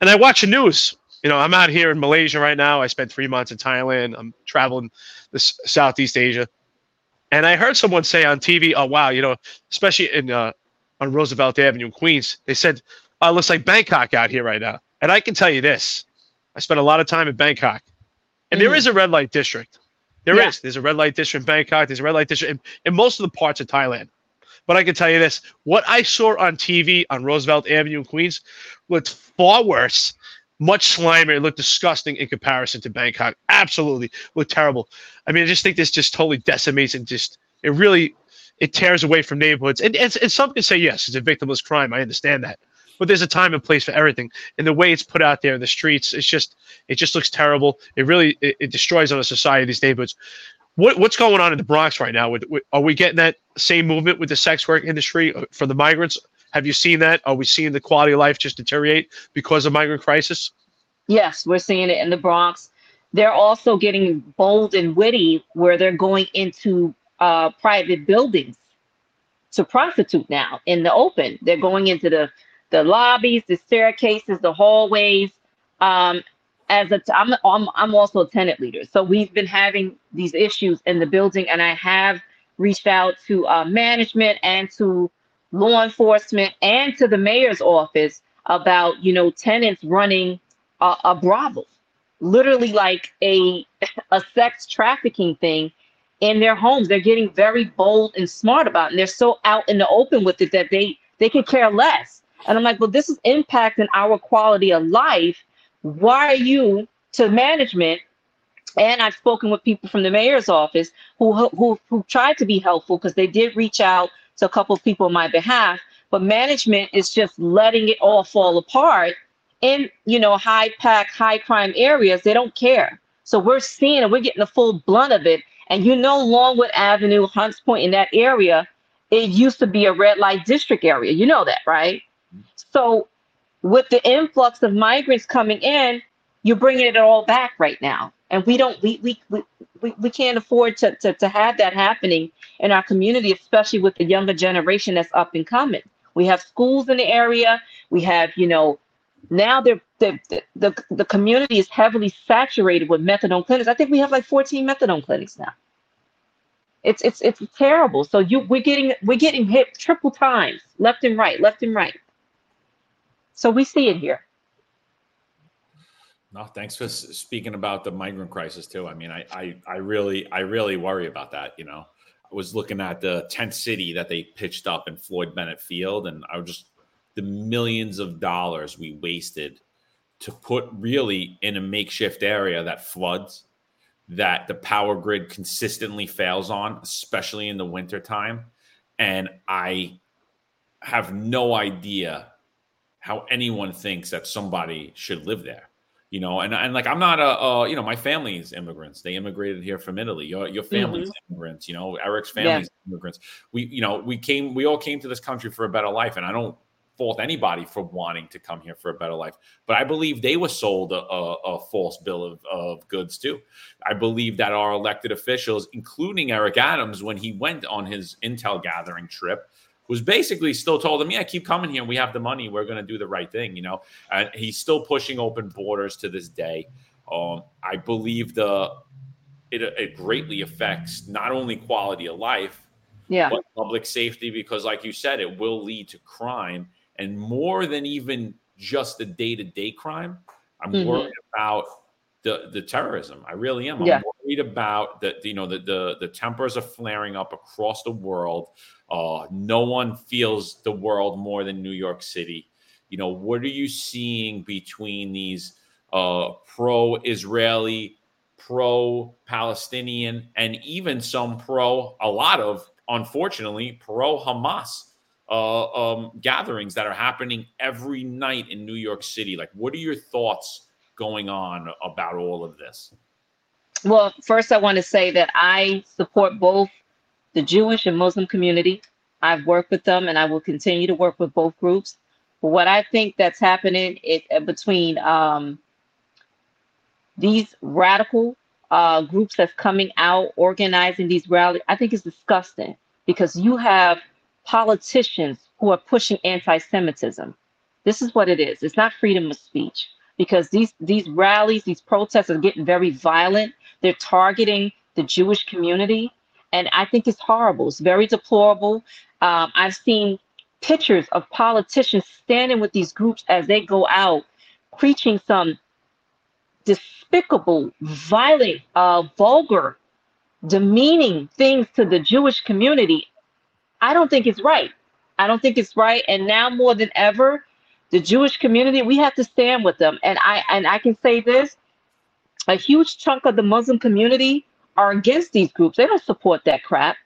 Speaker 3: And I watch the news. You know, I'm out here in Malaysia right now. I spent three months in Thailand. I'm traveling this Southeast Asia, and I heard someone say on TV, "Oh wow, you know, especially in uh, on Roosevelt Avenue in Queens, they said, oh, it looks like Bangkok out here right now." And I can tell you this: I spent a lot of time in Bangkok, and mm-hmm. there is a red light district. There yeah. is. There's a red light district in Bangkok. There's a red light district in, in most of the parts of Thailand. But I can tell you this: what I saw on TV on Roosevelt Avenue in Queens looked far worse, much slimier. It looked disgusting in comparison to Bangkok. Absolutely looked terrible. I mean, I just think this just totally decimates and just it really it tears away from neighborhoods. And, and, and some can say yes, it's a victimless crime. I understand that but there's a time and place for everything. And the way it's put out there in the streets, it's just it just looks terrible. It really it, it destroys our society these neighborhoods. What what's going on in the Bronx right now? With, with, are we getting that same movement with the sex work industry uh, for the migrants? Have you seen that? Are we seeing the quality of life just deteriorate because of migrant crisis?
Speaker 4: Yes, we're seeing it in the Bronx. They're also getting bold and witty where they're going into uh, private buildings to prostitute now in the open. They're going into the the lobbies, the staircases, the hallways. Um, as a, I'm, I'm, I'm also a tenant leader. So we've been having these issues in the building, and I have reached out to uh, management and to law enforcement and to the mayor's office about, you know, tenants running a, a brothel, literally like a, a sex trafficking thing in their homes. They're getting very bold and smart about it. And they're so out in the open with it that they, they could care less and I'm like, well, this is impacting our quality of life. Why are you to management? And I've spoken with people from the mayor's office who who who tried to be helpful because they did reach out to a couple of people on my behalf, but management is just letting it all fall apart in you know high pack, high crime areas. They don't care. So we're seeing it, we're getting the full blunt of it. And you know, Longwood Avenue, Hunts Point, in that area, it used to be a red light district area. You know that, right? Mm-hmm. So with the influx of migrants coming in, you're bringing it all back right now. And we don't, we, we, we, we, can't afford to, to, to have that happening in our community, especially with the younger generation that's up and coming. We have schools in the area. We have, you know, now they're, the, the, the community is heavily saturated with methadone clinics. I think we have like 14 methadone clinics now. It's it's it's terrible. So you we're getting we're getting hit triple times, left and right, left and right. So we see it here.
Speaker 2: No, thanks for speaking about the migrant crisis too. I mean, I, I, I really, I really worry about that. You know, I was looking at the tent city that they pitched up in Floyd Bennett Field, and I was just the millions of dollars we wasted to put really in a makeshift area that floods, that the power grid consistently fails on, especially in the wintertime. And I have no idea how anyone thinks that somebody should live there you know? And, and like i'm not a, a you know my family's immigrants. They immigrated here from italy. Your, your family's mm-hmm. immigrants you know? Eric's family's yeah. immigrants. We you know we came we all came to this country for a better life and i don't fault anybody for wanting to come here for a better life. But i believe they were sold a, a, a false bill of, of goods too. I believe that our elected officials including eric adams when he went on his intel gathering trip was basically still told him, "Yeah, keep coming here. We have the money. We're going to do the right thing." You know, and he's still pushing open borders to this day. Um, I believe the it, it greatly affects not only quality of life,
Speaker 4: yeah,
Speaker 2: but public safety because, like you said, it will lead to crime, and more than even just the day to day crime, I'm mm-hmm. worried about the the terrorism. I really am. I'm yeah. worried about that. You know, the, the the tempers are flaring up across the world. Uh, no one feels the world more than New York City. You know, what are you seeing between these uh, pro-Israeli, pro-Palestinian, and even some pro, a lot of, unfortunately, pro-Hamas uh, um, gatherings that are happening every night in New York City? Like, what are your thoughts going on about all of this?
Speaker 4: Well, first, I want to say that I support both the Jewish and Muslim community. I've worked with them and I will continue to work with both groups. But what I think that's happening is uh, between um, these radical uh, groups that's coming out organizing these rallies. I think it's disgusting because you have politicians who are pushing anti-Semitism. This is what it is. It's not freedom of speech because these these rallies, these protests are getting very violent. They're targeting the Jewish community, and I think it's horrible. It's very deplorable. Um, I've seen pictures of politicians standing with these groups as they go out preaching some despicable, violent, uh, vulgar, demeaning things to the Jewish community. I don't think it's right. I don't think it's right. And now more than ever, the Jewish community, we have to stand with them. And I and I can say this: a huge chunk of the Muslim community are against these groups. They don't support that crap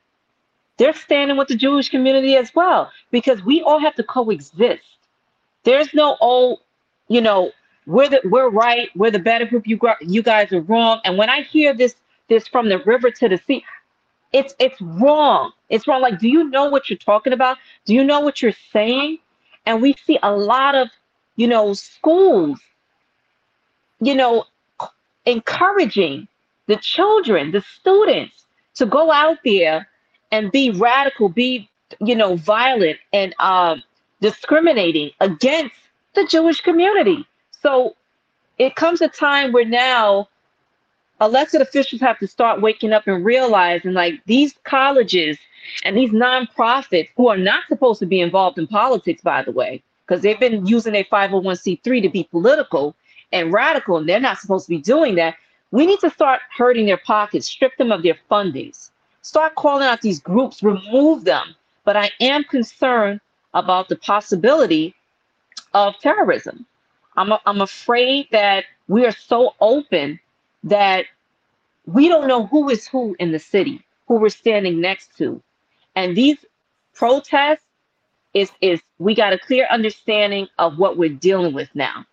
Speaker 4: they're standing with the Jewish community as well because we all have to coexist. There's no oh, you know, we're the we're right, we're the better group. You you guys are wrong. And when I hear this this from the river to the sea, it's it's wrong. It's wrong. Like, do you know what you're talking about? Do you know what you're saying? And we see a lot of, you know, schools, you know, encouraging the children, the students to go out there and be radical, be you know violent and um, discriminating against the Jewish community. So it comes a time where now elected officials have to start waking up and realizing like these colleges and these nonprofits who are not supposed to be involved in politics, by the way, because they've been using a 501c3 to be political and radical, and they're not supposed to be doing that. We need to start hurting their pockets, strip them of their fundings, start calling out these groups, remove them. But I am concerned about the possibility of terrorism. I'm, a, I'm afraid that we are so open that we don't know who is who in the city, who we're standing next to. And these protests is is we got a clear understanding of what we're dealing with now.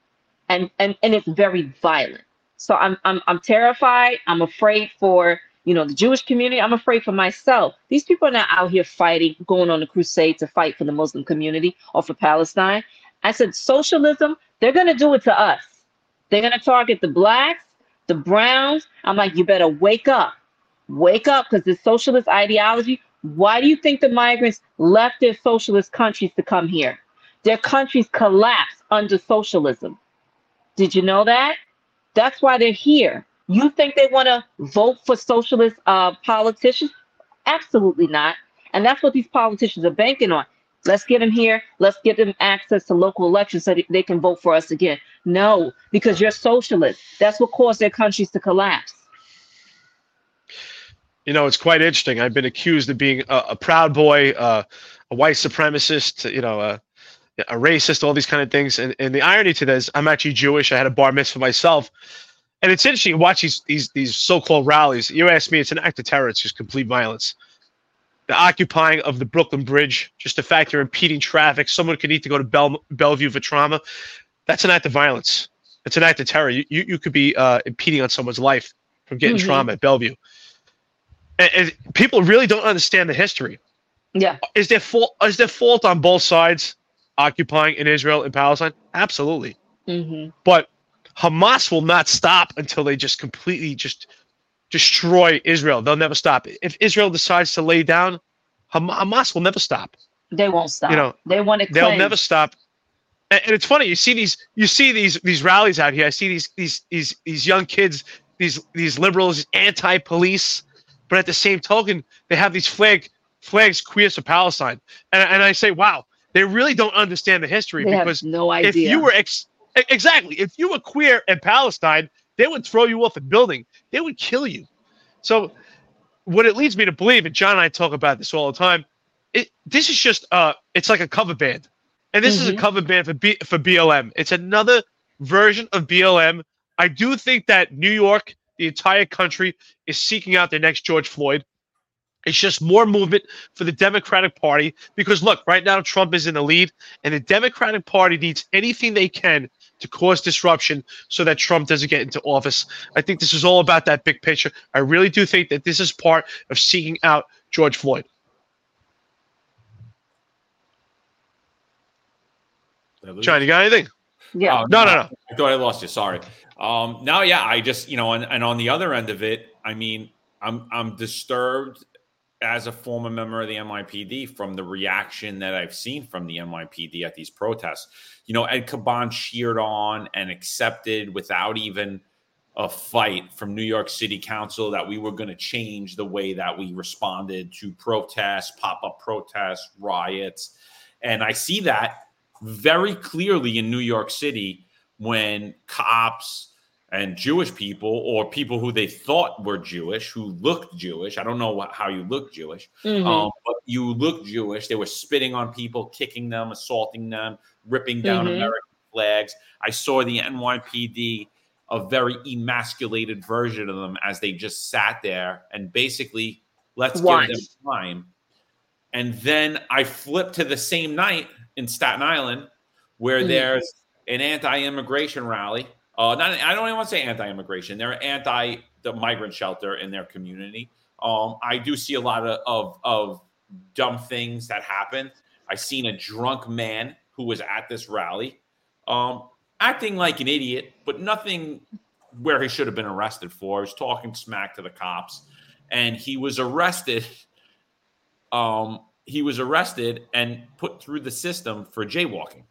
Speaker 4: And and and it's very violent. So I'm I'm I'm terrified. I'm afraid for you know, the Jewish community. I'm afraid for myself. These people are not out here fighting, going on a crusade to fight for the Muslim community or for Palestine. I said, socialism, they're going to do it to us. They're going to target the blacks, the browns. I'm like, you better wake up. Wake up because this socialist ideology. Why do you think the migrants left their socialist countries to come here? Their countries collapsed under socialism. Did you know that? That's why they're here. You think they want to vote for socialist uh, politicians? Absolutely not. And that's what these politicians are banking on. Let's get them here. Let's get them access to local elections so they can vote for us again. No, because you're socialist. That's what caused their countries to collapse.
Speaker 3: You know, it's quite interesting. I've been accused of being a, a proud boy, uh, a white supremacist, you know, a, a racist, all these kind of things. And, and the irony to this, I'm actually Jewish. I had a bar mitzvah myself. And it's interesting to watch these these these so-called rallies. You ask me, it's an act of terror. It's just complete violence. The occupying of the Brooklyn Bridge, just the fact you're impeding traffic. Someone could need to go to Bell, Bellevue for trauma. That's an act of violence. It's an act of terror. You you, you could be uh, impeding on someone's life from getting mm-hmm. trauma at Bellevue. And, and, people really don't understand the history.
Speaker 4: Yeah.
Speaker 3: Is there fault? Is there fault on both sides occupying in Israel and Palestine? Absolutely.
Speaker 4: Mm-hmm.
Speaker 3: But Hamas will not stop until they just completely just destroy Israel. They'll never stop. If Israel decides to lay down, Hamas will never stop.
Speaker 4: They won't stop.
Speaker 3: You know,
Speaker 4: they want to.
Speaker 3: They'll never stop. And, and, it's funny. You see these. You see these these rallies out here. I see these these these these young kids. These these liberals, anti-police, but at the same token, they have these flag flags queers for Palestine. And and I say, wow, they really don't understand the history
Speaker 4: they
Speaker 3: because
Speaker 4: no idea.
Speaker 3: if you were ex- Exactly. If you were queer in Palestine, they would throw you off a building. They would kill you. So, what it leads me to believe, and John and I talk about this all the time, it this is just uh, it's like a cover band, and this mm-hmm. is a mm-hmm. cover band for B, for BLM. It's another version of BLM. I do think that New York, the entire country, is seeking out their next George Floyd. It's just more movement for the Democratic Party because look, right now Trump is in the lead, and the Democratic Party needs anything they can to cause disruption so that Trump doesn't get into office. I think this is all about that big picture. I really do think that this is part of seeking out George Floyd. John, you got anything?
Speaker 4: Yeah.
Speaker 2: Oh,
Speaker 3: No, no, no.
Speaker 2: I thought I lost you. Sorry. Um, now, yeah, I just you know, and, and on the other end of it, I mean, I'm I'm disturbed as a former member of the NYPD from the reaction that I've seen from the NYPD at these protests. You know, Ed Caban cheered on and accepted without even a fight from New York City Council that we were going to change the way that we responded to protests, pop up protests, riots. And I see that very clearly in New York City when cops and Jewish people or people who they thought were Jewish, who looked Jewish. I don't know what, how you look Jewish,
Speaker 4: Mhm.
Speaker 2: um, but you look Jewish. They were spitting on people, kicking them, assaulting them, ripping down
Speaker 4: Mhm.
Speaker 2: American flags. I saw the NYPD, a very emasculated version of them, as they just sat there and basically let's give them time. And then I flipped to the same night in Staten Island where
Speaker 4: Mhm.
Speaker 2: there's an anti-immigration rally. Uh, not I don't even want to say anti-immigration. They're anti the migrant shelter in their community. Um, I do see a lot of, of of dumb things that happen. I seen a drunk man who was at this rally, um, acting like an idiot, but nothing where he should have been arrested for. He was talking smack to the cops, and he was arrested. Um, he was arrested and put through the system for jaywalking.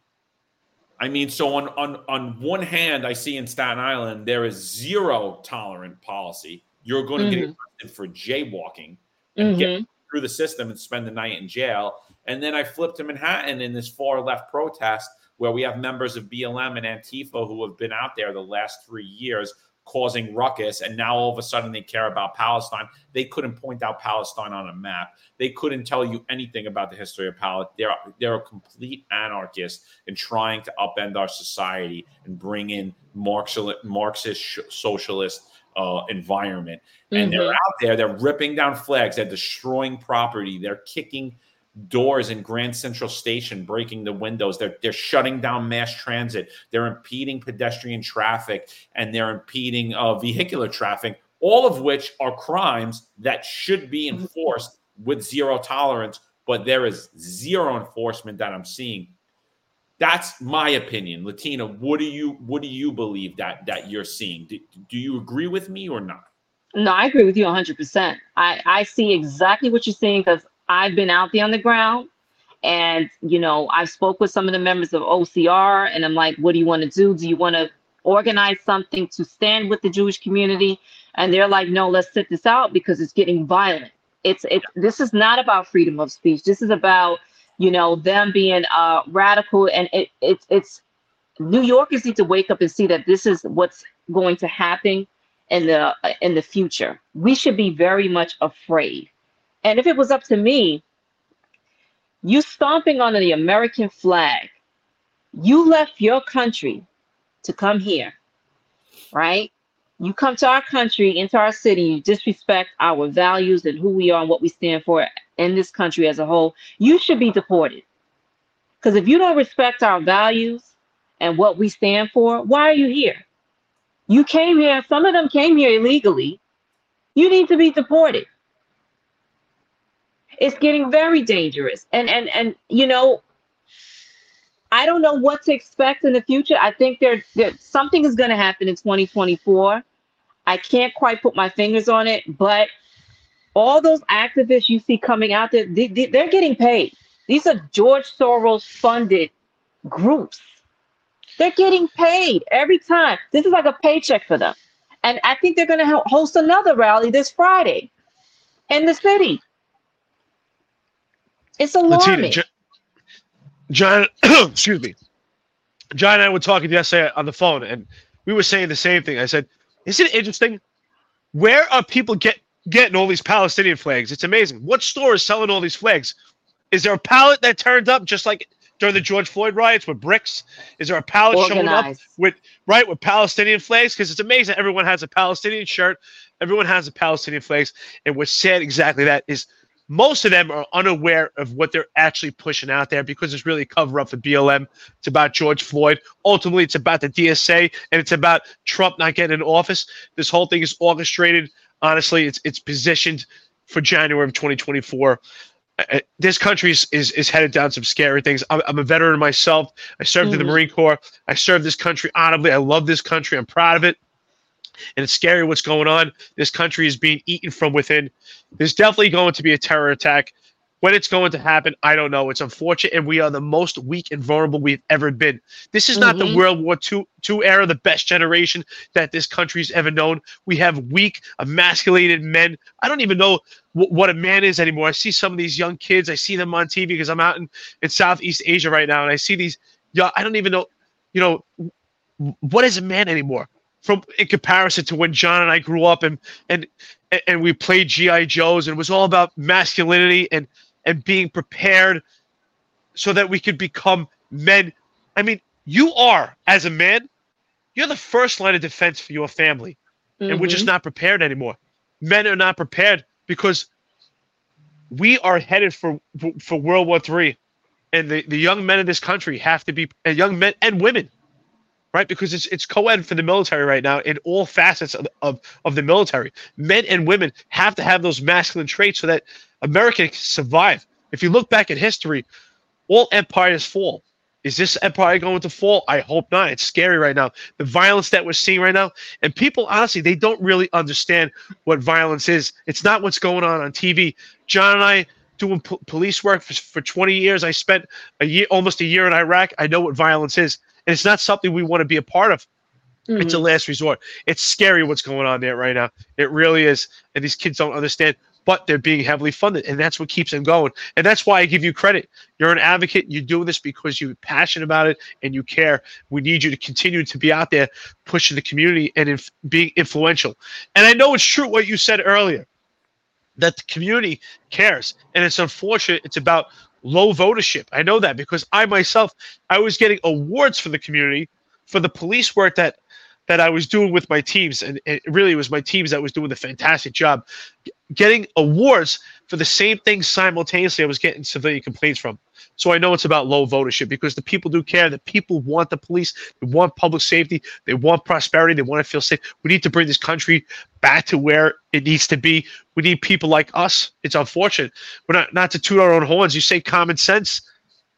Speaker 2: I mean, so on on on one hand, I see in Staten Island there is zero tolerant policy. You're going to get
Speaker 4: Mhm.
Speaker 2: arrested for jaywalking and get
Speaker 4: Mhm.
Speaker 2: through the system and spend the night in jail. And then I flipped to Manhattan in this far left protest where we have members of BLM and Antifa who have been out there the last three years causing ruckus. And now all of a sudden they care about Palestine. They couldn't point out Palestine on a map. They couldn't tell you anything about the history of Palestine. They're, they're a complete anarchist in trying to upend our society and bring in Marxist, Marxist socialist uh, environment and they're
Speaker 4: Mhm.
Speaker 2: out there. They're ripping down flags. They're destroying property. They're kicking doors in Grand Central Station, breaking the windows. They're they're shutting down mass transit. They're impeding pedestrian traffic, and they're impeding uh, vehicular traffic. All of which are crimes that should be enforced with zero tolerance. But there is zero enforcement that I'm seeing. That's my opinion, Lattina. What do you what do you believe that that you're seeing? Do, do you agree with me or not?
Speaker 4: No, I agree with you 100%. I, I see exactly what you're saying because I've been out there on the ground and, you know, I spoke with some of the members of OCR and I'm like, what do you want to do? Do you want to organize something to stand with the Jewish community? And they're like, no, let's sit this out because it's getting violent. It's, it's, this is not about freedom of speech. This is about, you know, them being uh, radical and it, it's, it's, New Yorkers need to wake up and see that this is what's going to happen in the in the future. We should be very much afraid. And if it was up to me, you stomping on the American flag, you left your country to come here, right? You come to our country, into our city, you disrespect our values and who we are and what we stand for in this country as a whole. You should be deported. Because if you don't respect our values and what we stand for, why are you here? You came here, some of them came here illegally. You need to be deported. It's getting very dangerous. And and and you know, I don't know what to expect in the future. I think there, there something is going to happen in 2024. I can't quite put my fingers on it, but all those activists you see coming out there, they, they, they're getting paid. These are George Soros funded groups. They're getting paid every time. This is like a paycheck for them. And I think they're going to host another rally this Friday in the city. It's
Speaker 3: a Lattina,
Speaker 4: alarming.
Speaker 3: Jo- John, excuse me. John and I were talking yesterday on the phone, and we were saying the same thing. I said, "Isn't it interesting? Where are people get getting all these Palestinian flags? It's amazing. What store is selling all these flags? Is there a pallet that turned up just like during the George Floyd riots with bricks? Is there a pallet showing up with right with Palestinian flags? Because it's amazing. Everyone has a Palestinian shirt. Everyone has a Palestinian flags, and what's sad exactly that is most of them are unaware of what they're actually pushing out there because it's really a cover up for BLM. It's about George Floyd. Ultimately, it's about the DSA and it's about Trump not getting in office. This whole thing is orchestrated. Honestly, it's it's positioned for January of 2024. I- I, this country is, is, is headed down some scary things. I'm, I'm a veteran myself. I served mm. in the mm. Marine Corps. I served this country honorably. I love this country. I'm proud of it. And it's scary what's going on. This country is being eaten from within. There's definitely going to be a terror attack. When it's going to happen, I don't know. It's unfortunate, and we are the most weak and vulnerable we've ever been. This is mm-hmm. not the mm-hmm. World War II, II era, the best generation that this country's ever known. We have weak, emasculated men. I don't even know w- what a man is anymore. I see some of these young kids. I see them on TV because I'm out in, in Southeast Asia right now, and I see these. Yeah, I don't even know. You know, what is a man anymore? From in comparison to when John and I grew up and and and we played GI Joes and it was all about masculinity and and being prepared so that we could become men. I mean, you are, as a man, you're the first line of defense for your family. Mm-hmm. And we're just mm-hmm. not prepared anymore. Men are not prepared because we are headed for for World War Three, and the, the young men in this country have to be and young men and women, right? Because it's it's co-ed for the military right now in all facets of, of, of the military. Men and women have to have those masculine traits so that America can survive. If you look back at history, all empires fall. Is this empire going to fall? I hope not. It's scary right now. The violence that we're seeing right now, and people honestly, they don't really understand what violence is. It's not what's going on on TV. John and I doing po- police work for, for 20 years. I spent a year, almost a year in Iraq. I know what violence is, and it's not something we want to be a part of. Mm-hmm. It's a last resort. It's scary what's going on there right now. It really is, and these kids don't understand but they're being heavily funded. And that's what keeps them going. And that's why I give you credit. You're an advocate. You're doing this because you're passionate about it and you care. We need you to continue to be out there pushing the community and inf- being influential. And I know it's true what you said earlier that the community cares. And it's unfortunate. It's about low votership. I know that because I myself, I was getting awards for the community for the police work that that I was doing with my teams, and it really was my teams that was doing the fantastic job, getting awards for the same thing simultaneously. I was getting civilian complaints from. So I know it's about low votership because the people do care. The people want the police. They want public safety. They want prosperity. They want to feel safe. We need to bring this country back to where it needs to be. We need people like us. It's unfortunate. We're not not to toot our own horns. You say common sense,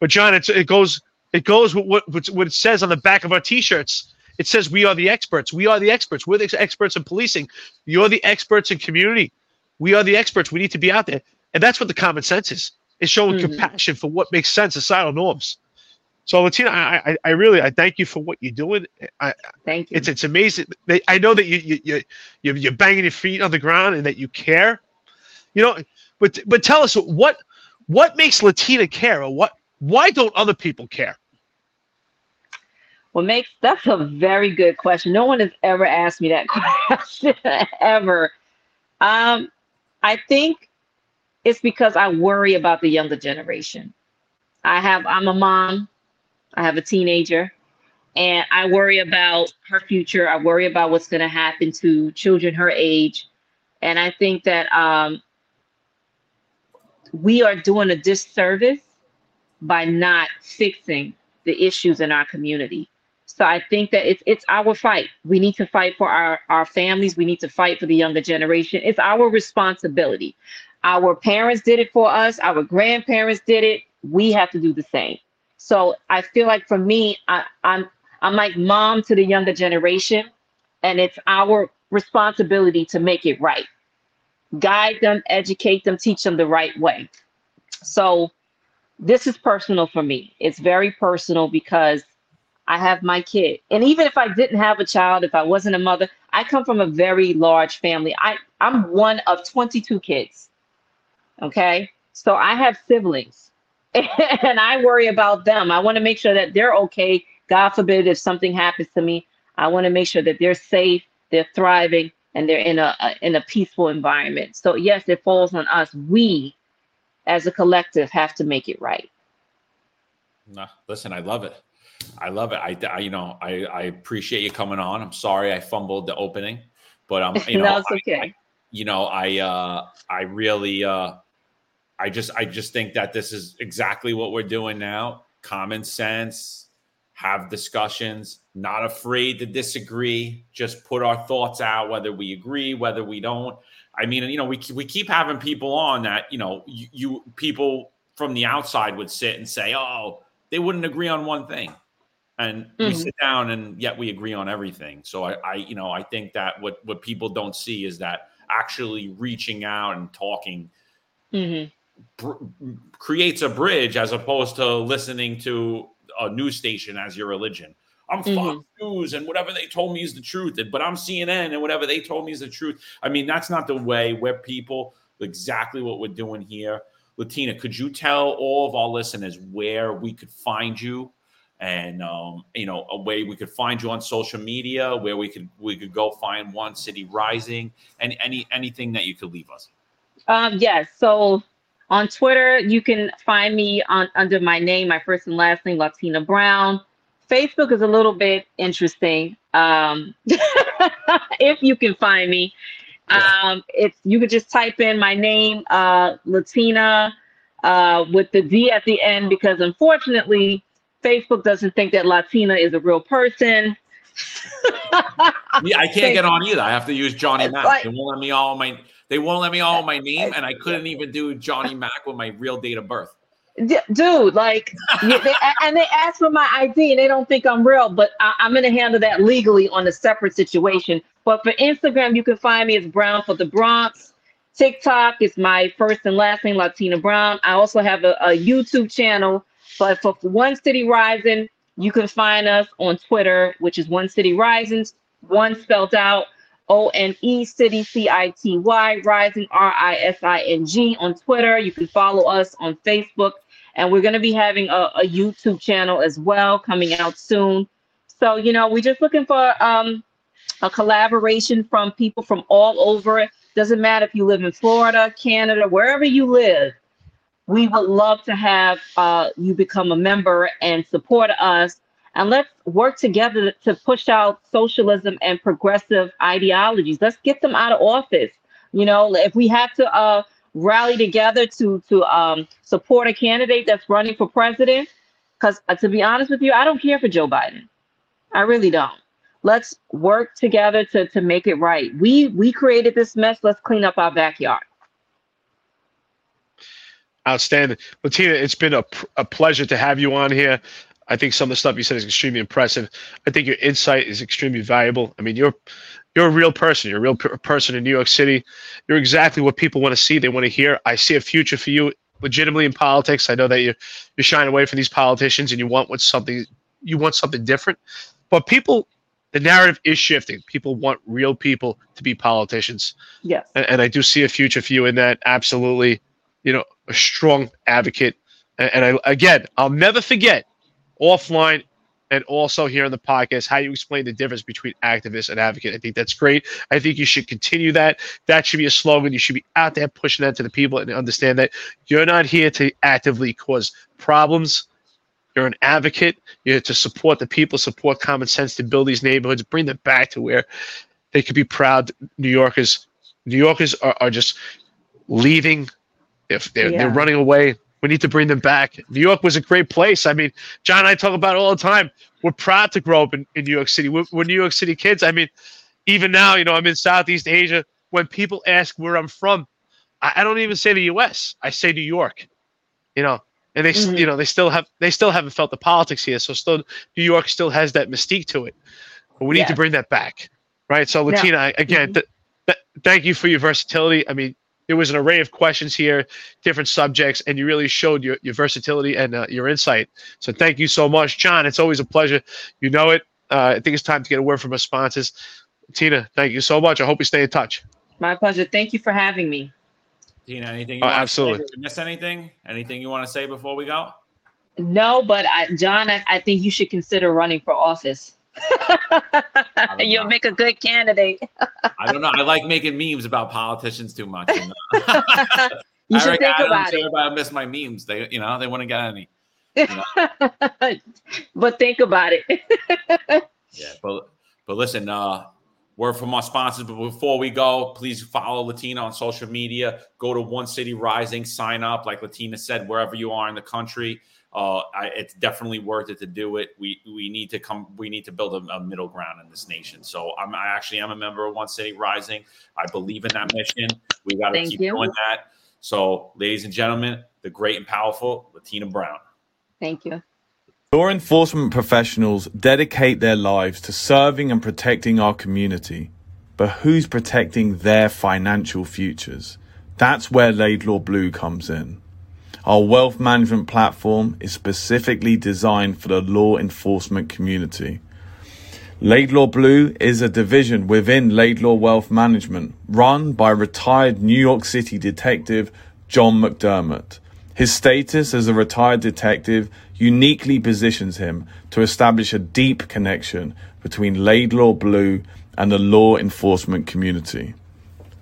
Speaker 3: but John, it goes it goes with what what it says on the back of our t-shirts. It says we are the experts. We are the experts. We're the experts in policing. You're the experts in community. We are the experts. We need to be out there. And that's what the common sense is. It's showing mm-hmm. compassion for what makes sense, societal norms. So, Lattina, I, I, I, really, I thank you for what you're doing. I,
Speaker 4: thank you.
Speaker 3: It's, it's amazing. I know that you, you, you, you're banging your feet on the ground and that you care. You know, but, but tell us what, what makes Lattina care, or what, why don't other people care?
Speaker 4: What makes that's a very good question. No one has ever asked me that question ever. Um, I think it's because I worry about the younger generation. I have I'm a mom, I have a teenager, and I worry about her future. I worry about what's going to happen to children her age, and I think that um, we are doing a disservice by not fixing the issues in our community. So I think that it's it's our fight. We need to fight for our, our families. We need to fight for the younger generation. It's our responsibility. Our parents did it for us, our grandparents did it. We have to do the same. So I feel like for me, I, I'm I'm like mom to the younger generation, and it's our responsibility to make it right. Guide them, educate them, teach them the right way. So this is personal for me. It's very personal because I have my kid. And even if I didn't have a child, if I wasn't a mother, I come from a very large family. I, I'm one of 22 kids. Okay. So I have siblings and I worry about them. I want to make sure that they're okay. God forbid if something happens to me, I want to make sure that they're safe, they're thriving, and they're in a, a in a peaceful environment. So yes, it falls on us. We as a collective have to make it right.
Speaker 2: No, listen, I love it. I love it. I, I, you know, I, I appreciate you coming on. I'm sorry I fumbled the opening, but I'm, you know,
Speaker 4: no, okay.
Speaker 2: I, I, you know, I, uh, I really, uh, I just, I just think that this is exactly what we're doing now. Common sense, have discussions, not afraid to disagree, just put our thoughts out, whether we agree, whether we don't. I mean, you know, we, we keep having people on that, you know, you, you people from the outside would sit and say, oh, they wouldn't agree on one thing. And mm-hmm. we sit down and yet we agree on everything. So I, I, you know, I think that what, what people don't see is that actually reaching out and talking mm-hmm. br- creates a bridge as opposed to listening to a news station as your religion. I'm mm-hmm. Fox News and whatever they told me is the truth, but I'm CNN and whatever they told me is the truth. I mean, that's not the way we're people, exactly what we're doing here. Lattina, could you tell all of our listeners where we could find you and um, you know a way we could find you on social media where we could we could go find one city rising and any anything that you could leave us
Speaker 4: um yes so on Twitter, you can find me on under my name, my first and last name, Lattina Brown. Facebook is a little bit interesting. Um, if you can find me, um, it's you could just type in my name, uh, Lattina, uh, with the D at the end, because unfortunately, Facebook doesn't think that Lattina is a real person.
Speaker 2: yeah, I can't get on either. I have to use Johnny Mac. Like, they won't let me all my they won't let me all my name, and I couldn't even do Johnny Mac with my real date of birth.
Speaker 4: Dude, like, they, and they ask for my ID, and they don't think I'm real. But I, going to handle that legally on a separate situation. But for Instagram, you can find me as Brown for the Bronx. TikTok is my first and last name, Lattina Brown. I also have a, a YouTube channel. But for One City Rising, you can find us on Twitter, which is One City Rising, one spelled out. O N E City C I T Y Rising R I S I N G on Twitter. You can follow us on Facebook, and we're going to be having a, a, YouTube channel as well coming out soon. So you know, we're just looking for um, a collaboration from people from all over. Doesn't matter if you live in Florida, Canada, wherever you live. We would love to have uh, you become a member and support us and let's work together to push out socialism and progressive ideologies. Let's get them out of office. You know, if we have to uh, rally together to to um, support a candidate that's running for president, because uh, to be honest with you, I don't care for Joe Biden. I really don't. Let's work together to to make it right. We we created this mess. Let's clean up our backyard.
Speaker 3: Outstanding, Lattina. It's been a, a pleasure to have you on here. I think some of the stuff you said is extremely impressive. I think your insight is extremely valuable. I mean, you're you're a real person. You're a real person in New York City. You're exactly what people want to see. They want to hear. I see a future for you legitimately in politics. I know that you're you're shying away from these politicians and you want what something you want something different. But people the narrative is shifting. People want real people to be politicians.
Speaker 4: Yes.
Speaker 3: And, and I do see a future for you in that. Absolutely. You know, a strong advocate. And, and I again, I'll never forget offline and also here on the podcast how you explain the difference between activist and advocate. I think that's great. I think you should continue that. That should be a slogan. You should be out there pushing that to the people and understand that you're not here to actively cause problems. You're an advocate. You're to support the people, support common sense to build these neighborhoods, bring them back to where they could be proud New Yorkers. New Yorkers are, are just leaving. If they're, yeah. they're running away, we need to bring them back. New York was a great place. I mean, John and I talk about it all the time. We're proud to grow up in, in New York City. We're, we're New York City kids. I mean, even now, you know, I'm in Southeast Asia. When people ask where I'm from, I, I don't even say the U.S. I say New York. You know, and they, mm-hmm. you know, they still have they still haven't felt the politics here. So still, New York still has that mystique to it. But we need yeah. to bring that back, right? So, Lattina, again, mm-hmm. th- th- thank you for your versatility. I mean, there was an array of questions here, different subjects, and you really showed your, your versatility and uh, your insight. So thank you so much, John. It's always a pleasure. You know it. Uh, I think it's time to get a word from our sponsors. Tina, thank you so much. I hope you stay in touch.
Speaker 4: My pleasure. Thank you for having me.
Speaker 2: Tina, anything?
Speaker 3: Oh, absolutely.
Speaker 2: Miss anything? Anything you want to say before we go?
Speaker 4: No, but I, John, I, I think you should consider running for office. You'll make a good candidate.
Speaker 2: I don't know. I like making memes about politicians too much. You,
Speaker 4: know? you should think about it.
Speaker 2: I miss my memes. They, you know, they wouldn't get any.
Speaker 4: You know? but think about it.
Speaker 2: yeah, but but listen, uh, word from our sponsors. But before we go, please follow Lattina on social media. Go to One City Rising, sign up, like Lattina said, wherever you are in the country. Uh, I, it's definitely worth it to do it. We we need to come. We need to build a, a middle ground in this nation. So I'm, I actually am a member of One City Rising. I believe in that mission. We got to keep you. doing that. So, ladies and gentlemen, the great and powerful Lattina Brown.
Speaker 4: Thank you.
Speaker 5: Law enforcement professionals dedicate their lives to serving and protecting our community. But who's protecting their financial futures? That's where Laidlaw Blue comes in. Our wealth management platform is specifically designed for the law enforcement community. Laidlaw Blue is a division within Laidlaw Wealth Management run by retired New York City detective John McDermott. His status as a retired detective uniquely positions him to establish a deep connection between Laidlaw Blue and the law enforcement community.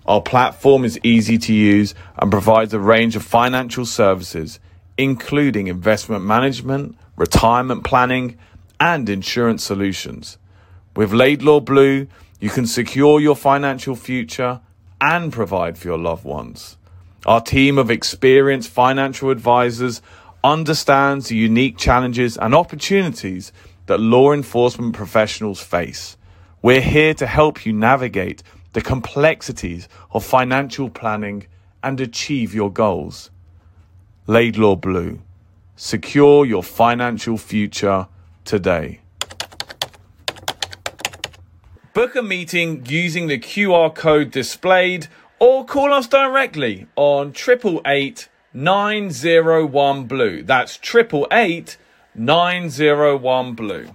Speaker 5: Our platform is easy to use and provides a range of financial services, including investment management, retirement planning, and insurance solutions. With Laidlaw Blue, you can secure your financial future and provide for your loved ones. Our team of experienced financial advisors understands the unique challenges and opportunities that law enforcement professionals face. We're here to help you navigate the complexities of financial planning and achieve your goals. Laidlaw Blue. Secure your financial future today. Book a meeting using the QR code displayed or call us directly on 888 901 Blue. That's 888 901 Blue.